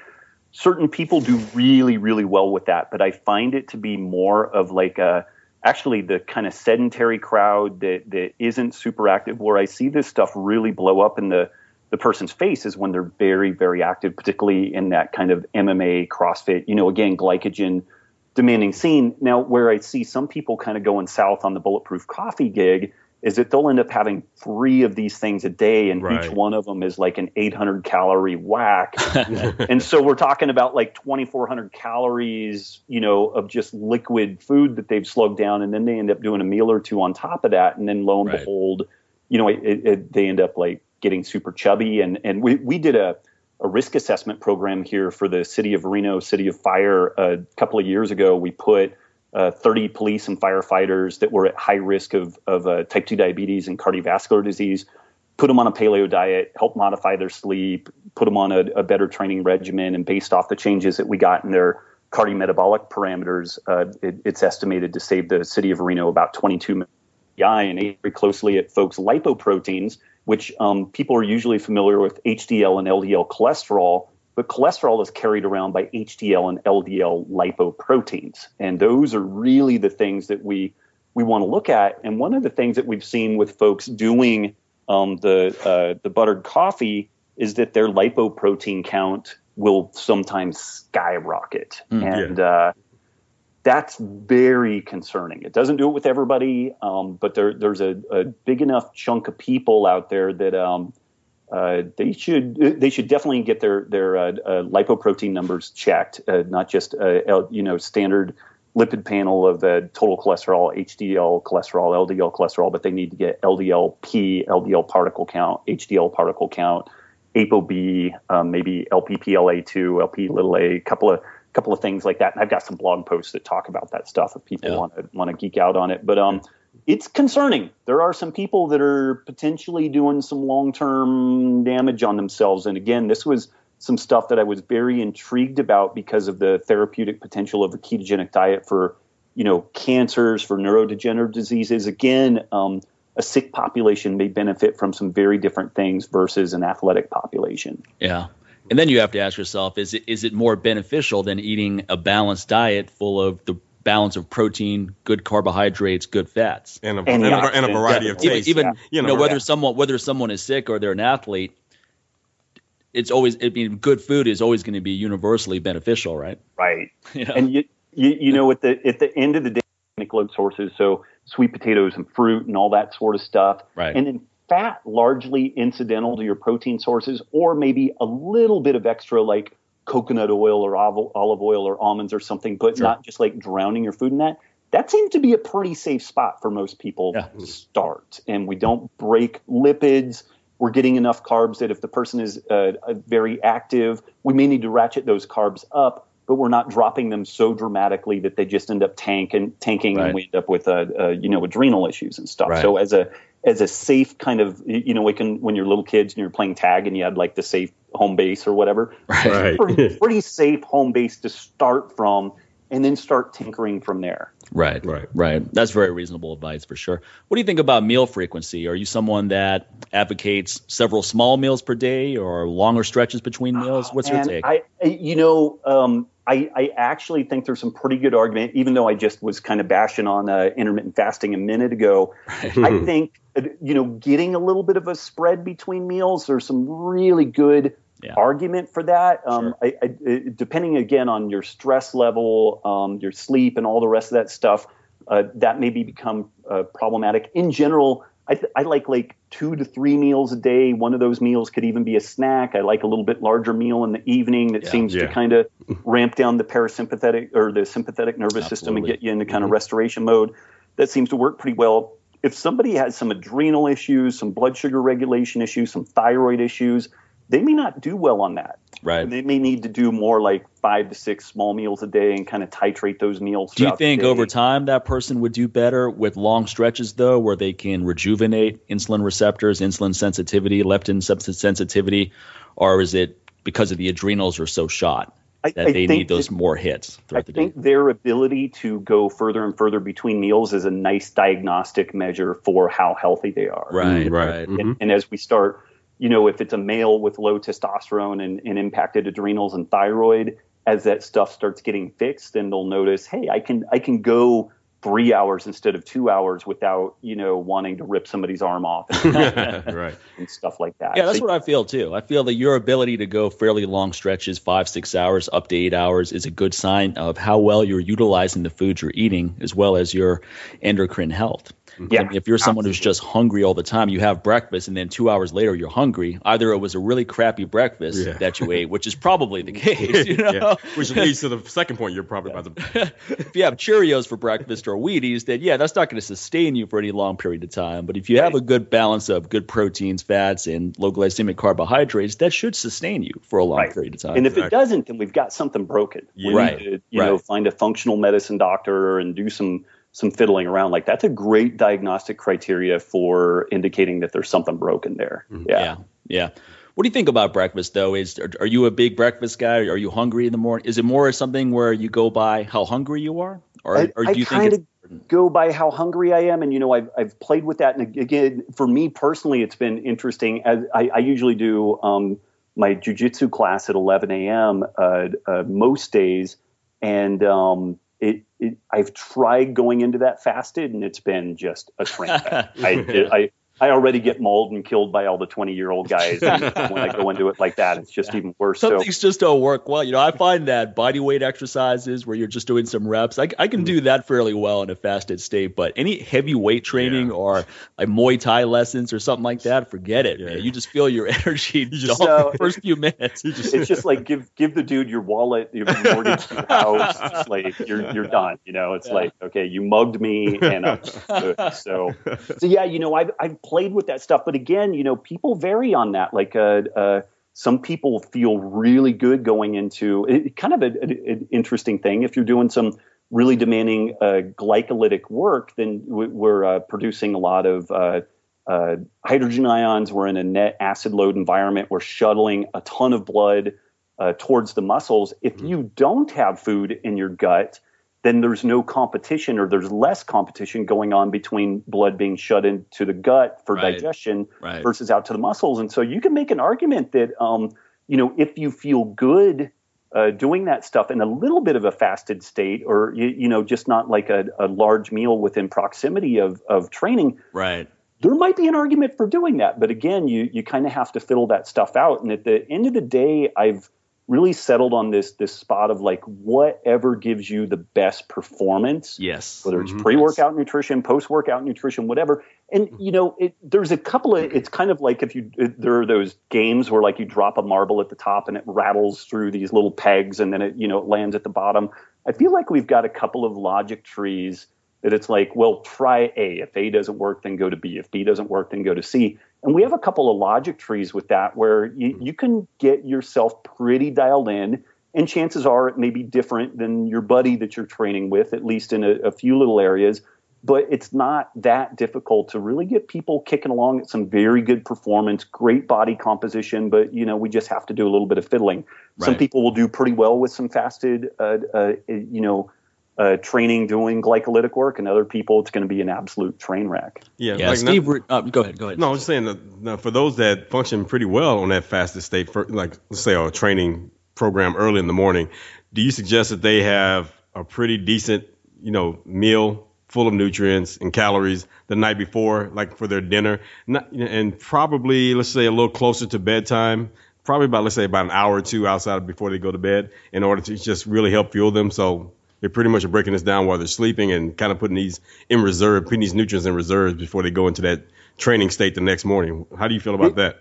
Certain people do really, really well with that, but I find it to be more of like a actually the kind of sedentary crowd that that isn't super active. Where I see this stuff really blow up in the the person's face is when they're very, very active, particularly in that kind of MMA, CrossFit, you know, again, glycogen demanding scene. Now, where I see some people kind of going south on the bulletproof coffee gig is that they'll end up having three of these things a day, and right. each one of them is like an 800 calorie whack. and so we're talking about like 2,400 calories, you know, of just liquid food that they've slugged down, and then they end up doing a meal or two on top of that, and then lo and right. behold, you know, it, it, they end up like getting super chubby. And and we we did a a risk assessment program here for the city of Reno, City of Fire, a couple of years ago. We put uh, 30 police and firefighters that were at high risk of, of uh, type 2 diabetes and cardiovascular disease, put them on a paleo diet, help modify their sleep, put them on a, a better training regimen, and based off the changes that we got in their cardiometabolic parameters, uh, it, it's estimated to save the city of Reno about 22 million. And very closely at folks' lipoproteins, which um, people are usually familiar with HDL and LDL cholesterol but cholesterol is carried around by HDL and LDL lipoproteins. And those are really the things that we, we want to look at. And one of the things that we've seen with folks doing um, the, uh, the buttered coffee is that their lipoprotein count will sometimes skyrocket. Mm, and yeah. uh, that's very concerning. It doesn't do it with everybody, um, but there, there's a, a, big enough chunk of people out there that um, uh, they should they should definitely get their their uh, uh, lipoprotein numbers checked, uh, not just uh, you know standard lipid panel of total cholesterol, HDL cholesterol, LDL cholesterol, but they need to get LDL-P, LDL particle count, HDL particle count, ApoB, um, maybe LPPLA2, LP little a couple of couple of things like that. And I've got some blog posts that talk about that stuff if people want to want to geek out on it. But um, it's concerning. There are some people that are potentially doing some long term damage on themselves. And again, this was some stuff that I was very intrigued about because of the therapeutic potential of a ketogenic diet for, you know, cancers, for neurodegenerative diseases. Again, um, a sick population may benefit from some very different things versus an athletic population. Yeah. And then you have to ask yourself: Is it is it more beneficial than eating a balanced diet full of the balance of protein, good carbohydrates, good fats, and a, and, and, a, and a, variety of tastes. Even, even yeah. you know, whether someone whether someone is sick or they're an athlete, it's always I mean, good food is always going to be universally beneficial, right? Right. You know? And you, you you know at the at the end of the day, load sources, so sweet potatoes and fruit and all that sort of stuff, right? And then fat largely incidental to your protein sources, or maybe a little bit of extra like coconut oil or olive oil or almonds or something, but sure. not just like drowning your food in that. That seems to be a pretty safe spot for most people yeah. to start. And we don't break lipids. We're getting enough carbs that if the person is uh, very active, we may need to ratchet those carbs up, but we're not dropping them so dramatically that they just end up tank and tanking, right. and we end up with uh, uh, you know adrenal issues and stuff. Right. So as a as a safe kind of you know like when you're little kids and you're playing tag and you had like the safe home base or whatever right pretty, pretty safe home base to start from and then start tinkering from there Right, right, right. That's very reasonable advice for sure. What do you think about meal frequency? Are you someone that advocates several small meals per day or longer stretches between meals? What's your take? I, you know, um, I, I, actually think there's some pretty good argument, even though I just was kind of bashing on uh, intermittent fasting a minute ago. I think, you know, getting a little bit of a spread between meals, there's some really good yeah. argument for that. Um, sure. I, I, depending again on your stress level, um, your sleep, and all the rest of that stuff, uh, that maybe become uh, problematic. In general, I, th- I, like like two to three meals a day. One of those meals could even be a snack. I like a little bit larger meal in the evening that yeah. seems yeah. to kind of ramp down the parasympathetic or the sympathetic nervous Absolutely. system and get you into kind mm-hmm. of restoration mode. That seems to work pretty well. If somebody has some adrenal issues, some blood sugar regulation issues, some thyroid issues, they may not do well on that. Right. They may need to do more like five to six small meals a day and kind of titrate those meals. Do you think over time that person would do better with long stretches though, where they can rejuvenate insulin receptors, insulin sensitivity, leptin sensitivity, or is it because of the adrenals are so shot? That I, I they need those more hits I the think their ability to go further and further between meals is a nice diagnostic measure for how healthy they are. Right, right. And, mm-hmm. and as we start you know, if it's a male with low testosterone and, and impacted adrenals and thyroid, as that stuff starts getting fixed, then they'll notice, hey, I can I can go three hours instead of two hours without you know wanting to rip somebody's arm off and, right. and stuff like that. Yeah, that's so, what I feel too. I feel that your ability to go fairly long stretches, five six hours, up to eight hours, is a good sign of how well you're utilizing the foods you're eating, as well as your endocrine health. Mm-hmm. Yeah. I mean, if you're someone absolutely. who's just hungry all the time, you have breakfast and then two hours later you're hungry. Either it was a really crappy breakfast yeah. that you ate, which is probably the case. You know? yeah. Which leads to the second point you're probably yeah. about to. if you have Cheerios for breakfast or Wheaties, then yeah, that's not going to sustain you for any long period of time. But if you have a good balance of good proteins, fats, and low glycemic carbohydrates, that should sustain you for a long right. period of time. And if exactly. it doesn't, then we've got something broken. We right. To, you right. know, find a functional medicine doctor and do some some fiddling around like that's a great diagnostic criteria for indicating that there's something broken there mm-hmm. yeah yeah, yeah. What do you think about breakfast, though? Is are, are, you a big breakfast guy? Are you hungry in the morning? Is it more something where you go by how hungry you are, or, I, or do you think it's go by how hungry I am? And you know, I've I've played with that, and again, for me personally, it's been interesting. As I, I usually do um, my jujitsu class at 11 a.m. Uh, uh, most days, and um, it, it, I've tried going into that fasted, and it's been just a train I, I, I already get mauled and killed by all the 20 year old guys. when I go into it like that, it's just yeah. even worse. Some so, things just don't work well. You know, I find that body weight exercises where you're just doing some reps, I, I can mm-hmm. do that fairly well in a fasted state. But any heavy weight training yeah. or like Muay Thai lessons or something like that, forget it. Yeah. Man. You just feel your energy you just, so, first few minutes. Just, it's just like give give the dude your wallet, your mortgage, your house. It's like you're you're done. You know, it's like okay, you mugged me, and I'm so so yeah. You know, I've I've played with that stuff. But again, you know, people vary on that. Like, uh, uh, some people feel really good going into it, kind of an interesting thing. If you're doing some really demanding uh, glycolytic work, then we're uh, producing a lot of uh, uh, hydrogen ions. We're in a net acid load environment. We're shuttling a ton of blood towards the muscles. If mm-hmm. you don't have food in your gut, then there's no competition or there's less competition going on between blood being shut into the gut for right. digestion right. versus out to the muscles. And so you can make an argument that, um, you know, if you feel good uh, doing that stuff in a little bit of a fasted state or, you, you know, just not like a, a, large meal within proximity of, of training. Right. There might be an argument for doing that. But again, you, you kind of have to fiddle that stuff out. And at the end of the day, I've, really settled on this this spot of like whatever gives you the best performance. Yes. Whether it's mm-hmm. pre-workout nutrition, post-workout nutrition, whatever. And you know, it, there's a couple of. It's kind of like if you it, there are those games where like you drop a marble at the top and it rattles through these little pegs and then it you know it lands at the bottom. I feel like we've got a couple of logic trees that it's like, well, try A. If A doesn't work, then go to B. If B doesn't work, then go to C. And we have a couple of logic trees with that where you, you can get yourself pretty dialed in. And chances are it may be different than your buddy that you're training with, at least in a, a few little areas. but it's not that difficult to really get people kicking along at some very good performance, great body composition. But you know, we just have to do a little bit of fiddling. Right. Some people will do pretty well with some fasted, uh, uh, you know, uh, training doing glycolytic work, and other people it's going to be an absolute train wreck. Yeah, yeah. Like Steve, not, uh, go ahead, go ahead. No, I'm just saying that for those that function pretty well on that fasted state, for like let's say a training program early in the morning, do you suggest that they have a pretty decent, you know, meal full of nutrients and calories the night before, like for their dinner, Not, and probably let's say a little closer to bedtime, probably about let's say about an hour or two outside before they go to bed, in order to just really help fuel them. So they pretty much are breaking this down while they're sleeping and kind of putting these in reserve, putting these nutrients in reserves before they go into that training state the next morning. How do you feel about that?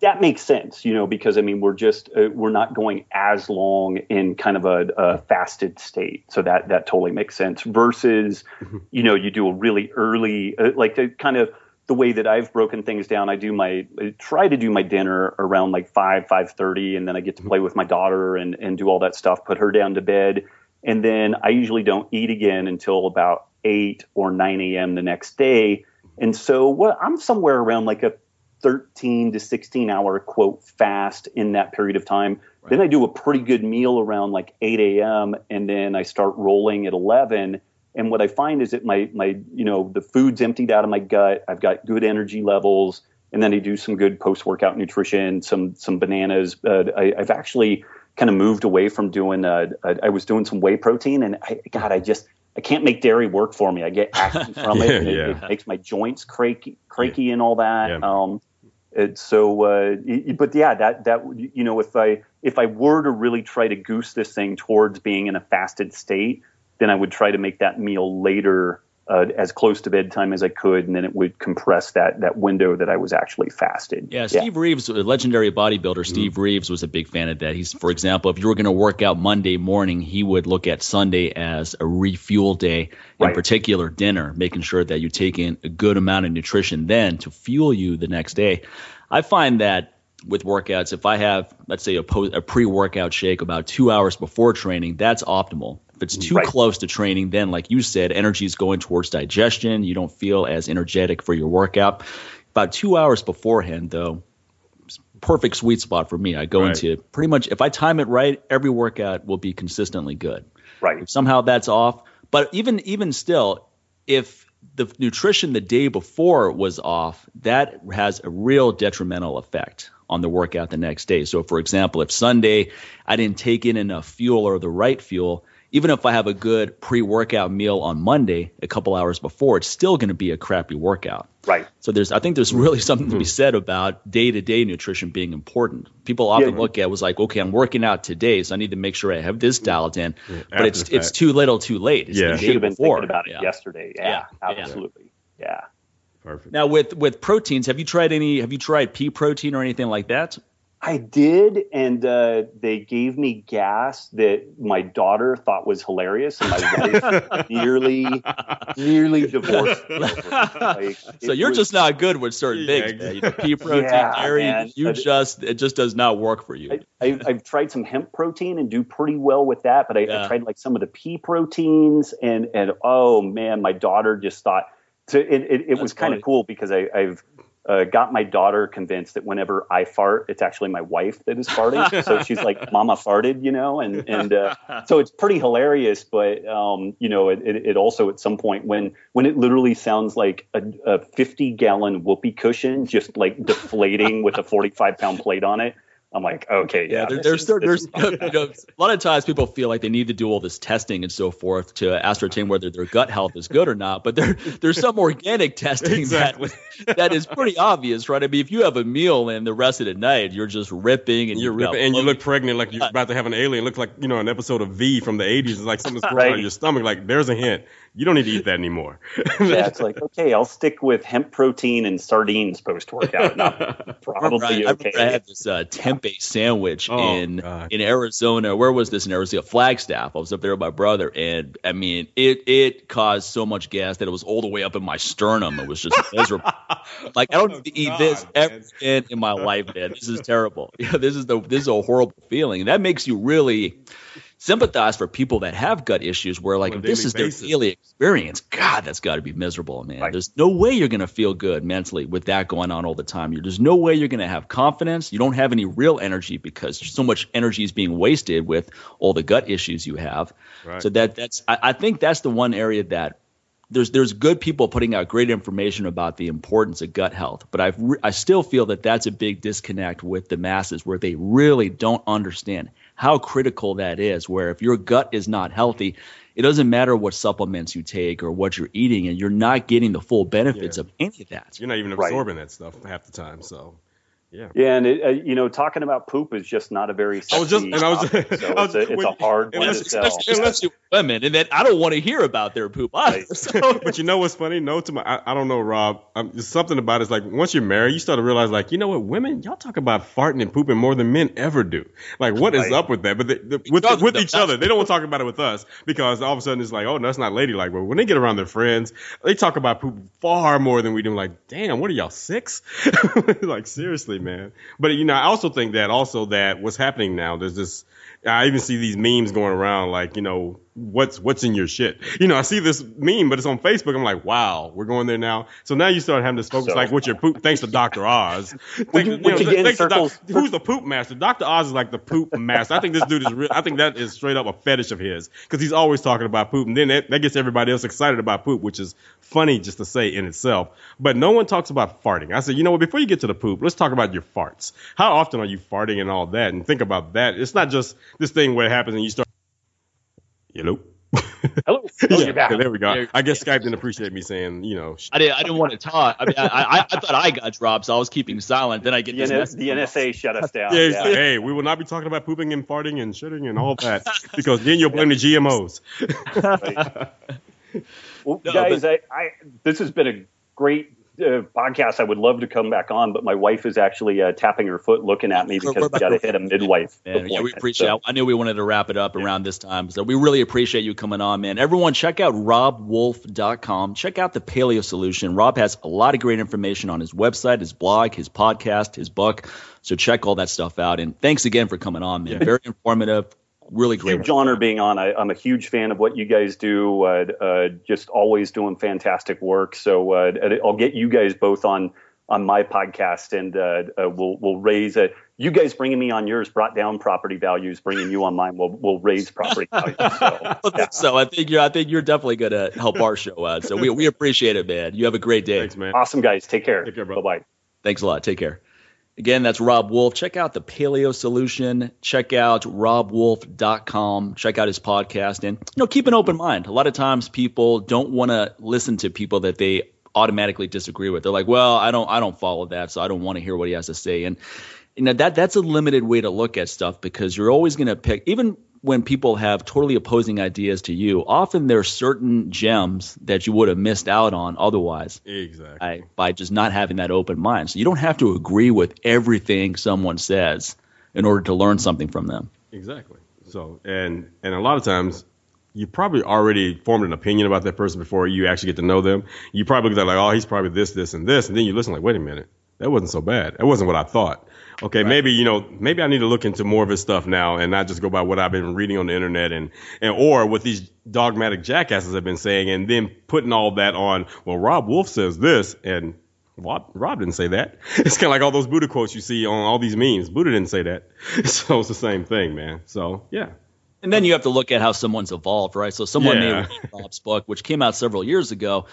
That makes sense, you know, because I mean, we're just uh, we're not going as long in kind of a, a, fasted state, so that that totally makes sense. Versus, mm-hmm. you know, you do a really early, uh, like the kind of the way that I've broken things down. I do my I try to do my dinner around like five five thirty, and then I get to mm-hmm. play with my daughter and and do all that stuff. Put her down to bed, and then I usually don't eat again until about 8 or 9 a.m. the next day. And so what I'm somewhere around like a 13 to 16 hour quote fast in that period of time. Right. Then I do a pretty good meal around like 8 a.m. and then I start rolling at 11. And what I find is that my my you know the food's emptied out of my gut. I've got good energy levels, and then I do some good post workout nutrition, some some bananas. Uh, I, I've actually kind of moved away from doing. Uh, uh, I was doing some whey protein, and I, God, I just I can't make dairy work for me. I get acne from it, and yeah. it, it, makes my joints cranky, cranky, yeah. and all that. Yeah. Um, it, so, uh, but yeah, that that you know, if I if I were to really try to goose this thing towards being in a fasted state, then I would try to make that meal later uh, as close to bedtime as I could, and then it would compress that that window that I was actually fasted. Yeah, Steve yeah. Reeves, a legendary bodybuilder, Steve mm-hmm. Reeves was a big fan of that. He's, for example, if you were going to work out Monday morning, he would look at Sunday as a refuel day, in right. particular dinner, making sure that you take in a good amount of nutrition then to fuel you the next day. I find that with workouts, if I have, let's say, a, a pre-workout shake about two hours before training, that's optimal it's too right. close to training, then, like you said, energy is going towards digestion. You don't feel as energetic for your workout. About two hours beforehand, though, perfect sweet spot for me. I go right. into pretty much, if I time it right, every workout will be consistently good. Right. If somehow that's off, but even even still, if the nutrition the day before was off, that has a real detrimental effect on the workout the next day. So, for example, if Sunday I didn't take in enough fuel or the right fuel, even if I have a good pre-workout meal on Monday, a couple hours before, it's still going to be a crappy workout. Right. So there's, I think there's really something to be said about day-to-day nutrition being important. People often yeah. look at it was like, okay, I'm working out today, so I need to make sure I have this mm-hmm. dialed in. Yeah. But it's it's too little, too late. It's yeah, should have been before. thinking about it yeah. yesterday. Yeah, absolutely. Yeah. Perfect. Now with with proteins, have you tried any? Have you tried pea protein or anything like that? I did, and uh, they gave me gas that my daughter thought was hilarious, and my wife nearly, nearly divorced. Like, so you're was, just not good with certain yeah, things. Man. You know, pea protein, yeah, dairy, man. you just it just does not work for you. I, have tried some hemp protein and do pretty well with that, but I, yeah. I, tried like some of the pea proteins, and and oh man, my daughter just thought. So it, it, it was kind of cool because I, I've uh, got my daughter convinced that whenever I fart, it's actually my wife that is farting. so she's like, "Mama farted," you know, and and uh, so it's pretty hilarious. But um, you know, it, it, it, also at some point when when it literally sounds like a, a 50 gallon whoopee cushion just like deflating with a 45 pound plate on it. I'm like, okay, yeah. yeah there's there's, there's you know, a lot of times people feel like they need to do all this testing and so forth to ascertain whether their gut health is good or not. But there there's some organic testing exactly. that that is pretty obvious, right? I mean, if you have a meal and the rest of the night you're just ripping and you're ripping and you look pregnant like you're about to have an alien, look like you know an episode of V from the 80s, it's like something's growing right. on in your stomach. Like there's a hint you don't need to eat that anymore. yeah, it's like okay, I'll stick with hemp protein and sardines post workout. Probably I okay. I had this uh, tempeh sandwich oh, in God. in Arizona. Where was this in Arizona? Flagstaff. I was up there with my brother, and I mean, it it caused so much gas that it was all the way up in my sternum. It was just miserable. like I don't oh, need to eat God, this ever again in my life, man. This is terrible. Yeah, this is the this is a horrible feeling. That makes you really sympathize for people that have gut issues where like if this is basis. their daily experience god that's got to be miserable man right. there's no way you're going to feel good mentally with that going on all the time there's no way you're going to have confidence you don't have any real energy because so much energy is being wasted with all the gut issues you have right. so that that's I, I think that's the one area that there's there's good people putting out great information about the importance of gut health, but I I still feel that that's a big disconnect with the masses where they really don't understand how critical that is. Where if your gut is not healthy, it doesn't matter what supplements you take or what you're eating, and you're not getting the full benefits yeah. of any of that. You're not even absorbing right. that stuff half the time. So yeah. Yeah, and it, uh, you know, talking about poop is just not a very. I was just, and I was, topic, so I was, it's, a, it's a hard one to sell. Unless you women, and then I don't want to hear about their poop either. So. but you know what's funny? No, to my, I, I don't know, Robb. There's something about it. It's like once you're married, you start to realize, like, you know what, women, y'all talk about farting and pooping more than men ever do. Like, what right. is up with that? But the, the, with with each other, they don't want to talk about it with us because all of a sudden it's like, oh, no, that's not ladylike. But when they get around their friends, they talk about poop far more than we do. Like, damn, what are y'all six? like, seriously, man. But you know, I also think that also that what's happening now, there's this I even see these memes going around like, you know, what's what's in your shit. You know, I see this meme, but it's on Facebook. I'm like, wow, we're going there now. So now you start having this focus so, like, what's your poop? Thanks to Dr. Oz. Thanks, you, know, thanks to doc, who's the poop master? Dr. Oz is like the poop master. I think this dude is real. I think that is straight up a fetish of his because he's always talking about poop, and then that, that gets everybody else excited about poop, which is funny just to say in itself. But no one talks about farting. I said, you know what? Before you get to the poop, let's talk about your farts. How often are you farting and all that? And think about that. It's not just this thing where it happens and you start. Hello. Hello. Oh, yeah, there we go. I guess Skype didn't appreciate me saying, you know. I didn't. I didn't want to talk. I mean, I, I, I thought I got dropped, so I was keeping silent. Then I get the, NS, the NSA shut us down. Yeah, yeah. Hey, we will not be talking about pooping and farting and shitting and all that because then you'll blame the GMOs. well, no, guys, but, I, I, this has been a great uh, podcast I would love to come back on, but my wife is actually uh, tapping her foot, looking at me because we got to hit a midwife. Man, yeah, we appreciate. So. I knew we wanted to wrap it up around this time, so we really appreciate you coming on, man. Everyone, check out robbwolf.com. Check out the Paleo Solution. Robb has a lot of great information on his website, his blog, his podcast, his book. So check all that stuff out. And thanks again for coming on, man. Very informative really great. Huge honor being on. I, am a huge fan of what you guys do. Uh, uh, just always doing fantastic work. So uh, I'll get you guys both on on my podcast, and uh, uh, we'll we'll raise it. You guys bringing me on yours brought down property values. Bringing you on mine will will raise property values. So, yeah. so I think you're I think you're definitely going to help our show out. So we we appreciate it, man. You have a great day. Thanks, man. Awesome, guys. Take care. Take care, bro. Bye bye. Thanks a lot. Take care. Again, that's Robb Wolf. Check out the Paleo Solution. Check out robbwolf.com. Check out his podcast. And, you know, keep an open mind. A lot of times people don't want to listen to people that they automatically disagree with. They're like, well, I don't, I don't follow that, so I don't want to hear what he has to say. And, you know, that, that's a limited way to look at stuff because you're always going to pick, even when people have totally opposing ideas to you, often there are certain gems that you would have missed out on otherwise. Exactly. By, by just not having that open mind. So you don't have to agree with everything someone says in order to learn something from them. Exactly. So and and a lot of times you probably already formed an opinion about that person before you actually get to know them. You probably look at like, oh, he's probably this, this, and this, and then you listen like, wait a minute, that wasn't so bad. That wasn't what I thought okay, right. maybe you know, maybe I need to look into more of his stuff now and not just go by what I've been reading on the internet and and or what these dogmatic jackasses have been saying, and then putting all that on. Well, Robb Wolf says this, and Robb, Robb didn't say that. It's kind of like all those Buddha quotes you see on all these memes. Buddha didn't say that, so it's the same thing, man. So yeah. And then you have to look at how someone's evolved, right? So someone yeah. may read Robb's book, which came out several years ago,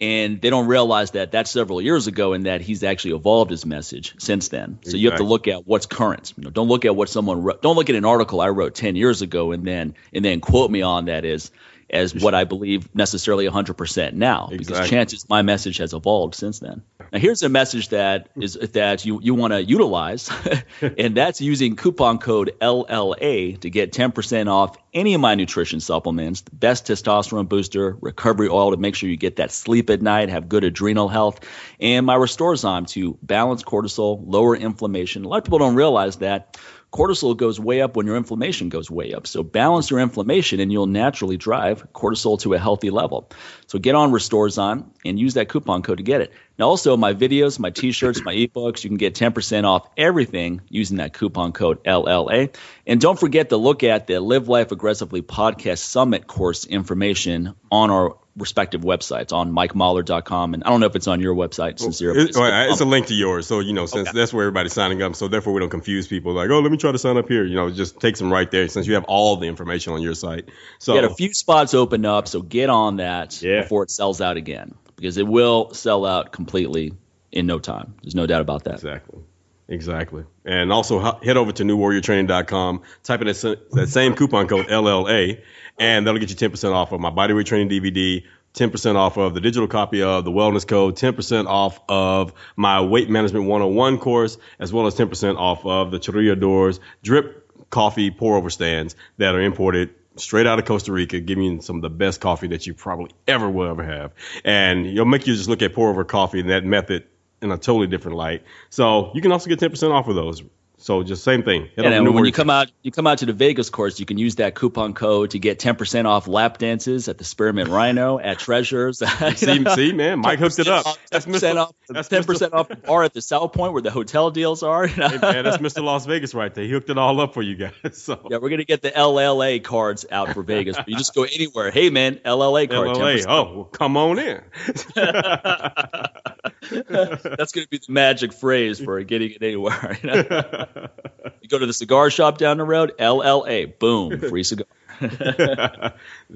and they don't realize that that's several years ago and that he's actually evolved his message since then. So you have to look at what's current. You know, don't look at what someone wrote. Don't look at an article I wrote 10 years ago and then and then quote me on that as as what I believe necessarily 100% now exactly. because chances my message has evolved since then. Now here's a message that is that you you want to utilize and that's using coupon code LLA to get 10% off any of my nutrition supplements, the best testosterone booster, recovery oil to make sure you get that sleep at night, have good adrenal health, and my Restorezyme to balance cortisol, lower inflammation. A lot of people don't realize that cortisol goes way up when your inflammation goes way up. So balance your inflammation and you'll naturally drive cortisol to a healthy level. So get on Restorezyme and use that coupon code to get it. Now also my videos, my t-shirts, my ebooks, you can get 10% off everything using that coupon code LLA. And don't forget to look at the Live Life Aggressively podcast summit course information on our respective websites on mikemahler.com. And I don't know if it's on your website, Sincere. Well, it's, it's, a link to yours. So, you know, since okay. that's where everybody's signing up. So therefore we don't confuse people like, oh, let me try to sign up here. You know, just takes them right there since you have all the information on your site. So you got a few spots open up. So get on that yeah. before it sells out again because it will sell out completely in no time. There's no doubt about that. Exactly. Exactly. And also head over to newwarriortraining.com, type in that same coupon code LLA, and that'll get you 10% off of my bodyweight training DVD, 10% off of the digital copy of the wellness code, 10% off of my weight management 101 course, as well as 10% off of the Chorrilladors drip coffee pour over stands that are imported straight out of Costa Rica, giving you some of the best coffee that you probably ever will ever have. And it'll make you just look at pour over coffee and that method in a totally different light. So you can also get 10% off of those. So just same thing. and when you come out, you come out to the Vegas course, you can use that coupon code to get 10% off lap dances at the Spearmint Rhino at Treasures. see, see, man, Mike hooked it up. That's 10% off, that's 10% off the bar at the South Point where the hotel deals are. hey, man, that's Mr. Las Vegas right there. He hooked it all up for you guys. So yeah, we're gonna get the LLA cards out for Vegas. you just go anywhere. Hey, man, LLA card. LLA. Oh, well, come on in. that's gonna be the magic phrase for getting it anywhere. you go to the cigar shop down the road, LLA, boom, free cigar. there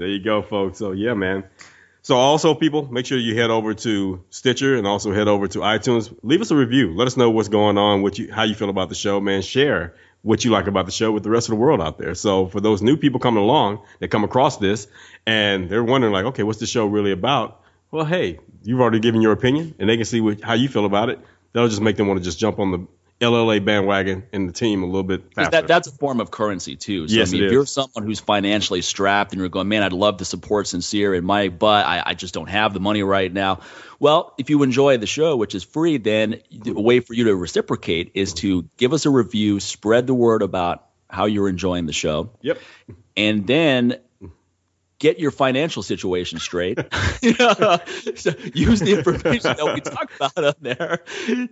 you go, folks. So yeah, man. So also, people, make sure you head over to Stitcher and also head over to iTunes. Leave us a review. Let us know what's going on, what you, how you feel about the show, man. Share what you like about the show with the rest of the world out there. So for those new people coming along that come across this and they're wondering like, okay, what's the show really about? Well, hey, you've already given your opinion and they can see what, how you feel about it. That'll just make them want to just jump on the LLA bandwagon and the team a little bit faster. That, that's a form of currency too. So, yes, I mean, if you're someone who's financially strapped and you're going, man, I'd love to support Sincere and Mike, but I, I just don't have the money right now. Well, if you enjoy the show, which is free, then a way for you to reciprocate is to give us a review, spread the word about how you're enjoying the show. Yep. And then get your financial situation straight. so use the information that we talk about on there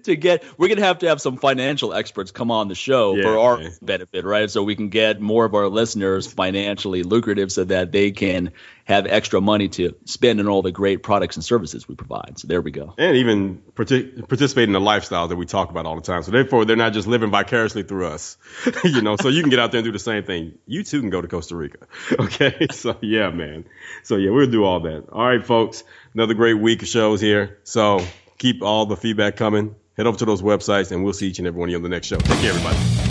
to get. We're gonna have to have some financial experts come on the show yeah, for our benefit, right? So we can get more of our listeners financially lucrative, so that they can have extra money to spend on all the great products and services we provide. So there we go. And even partic- participate in the lifestyle that we talk about all the time. So therefore, they're not just living vicariously through us, you know. So you can get out there and do the same thing. You too can go to Costa Rica. Okay. So yeah, man. So yeah, we'll do all that. All right, folks. Another great week of shows here. So keep all the feedback coming. Head over to those websites, and we'll see each and every one of you on the next show. Take care, everybody.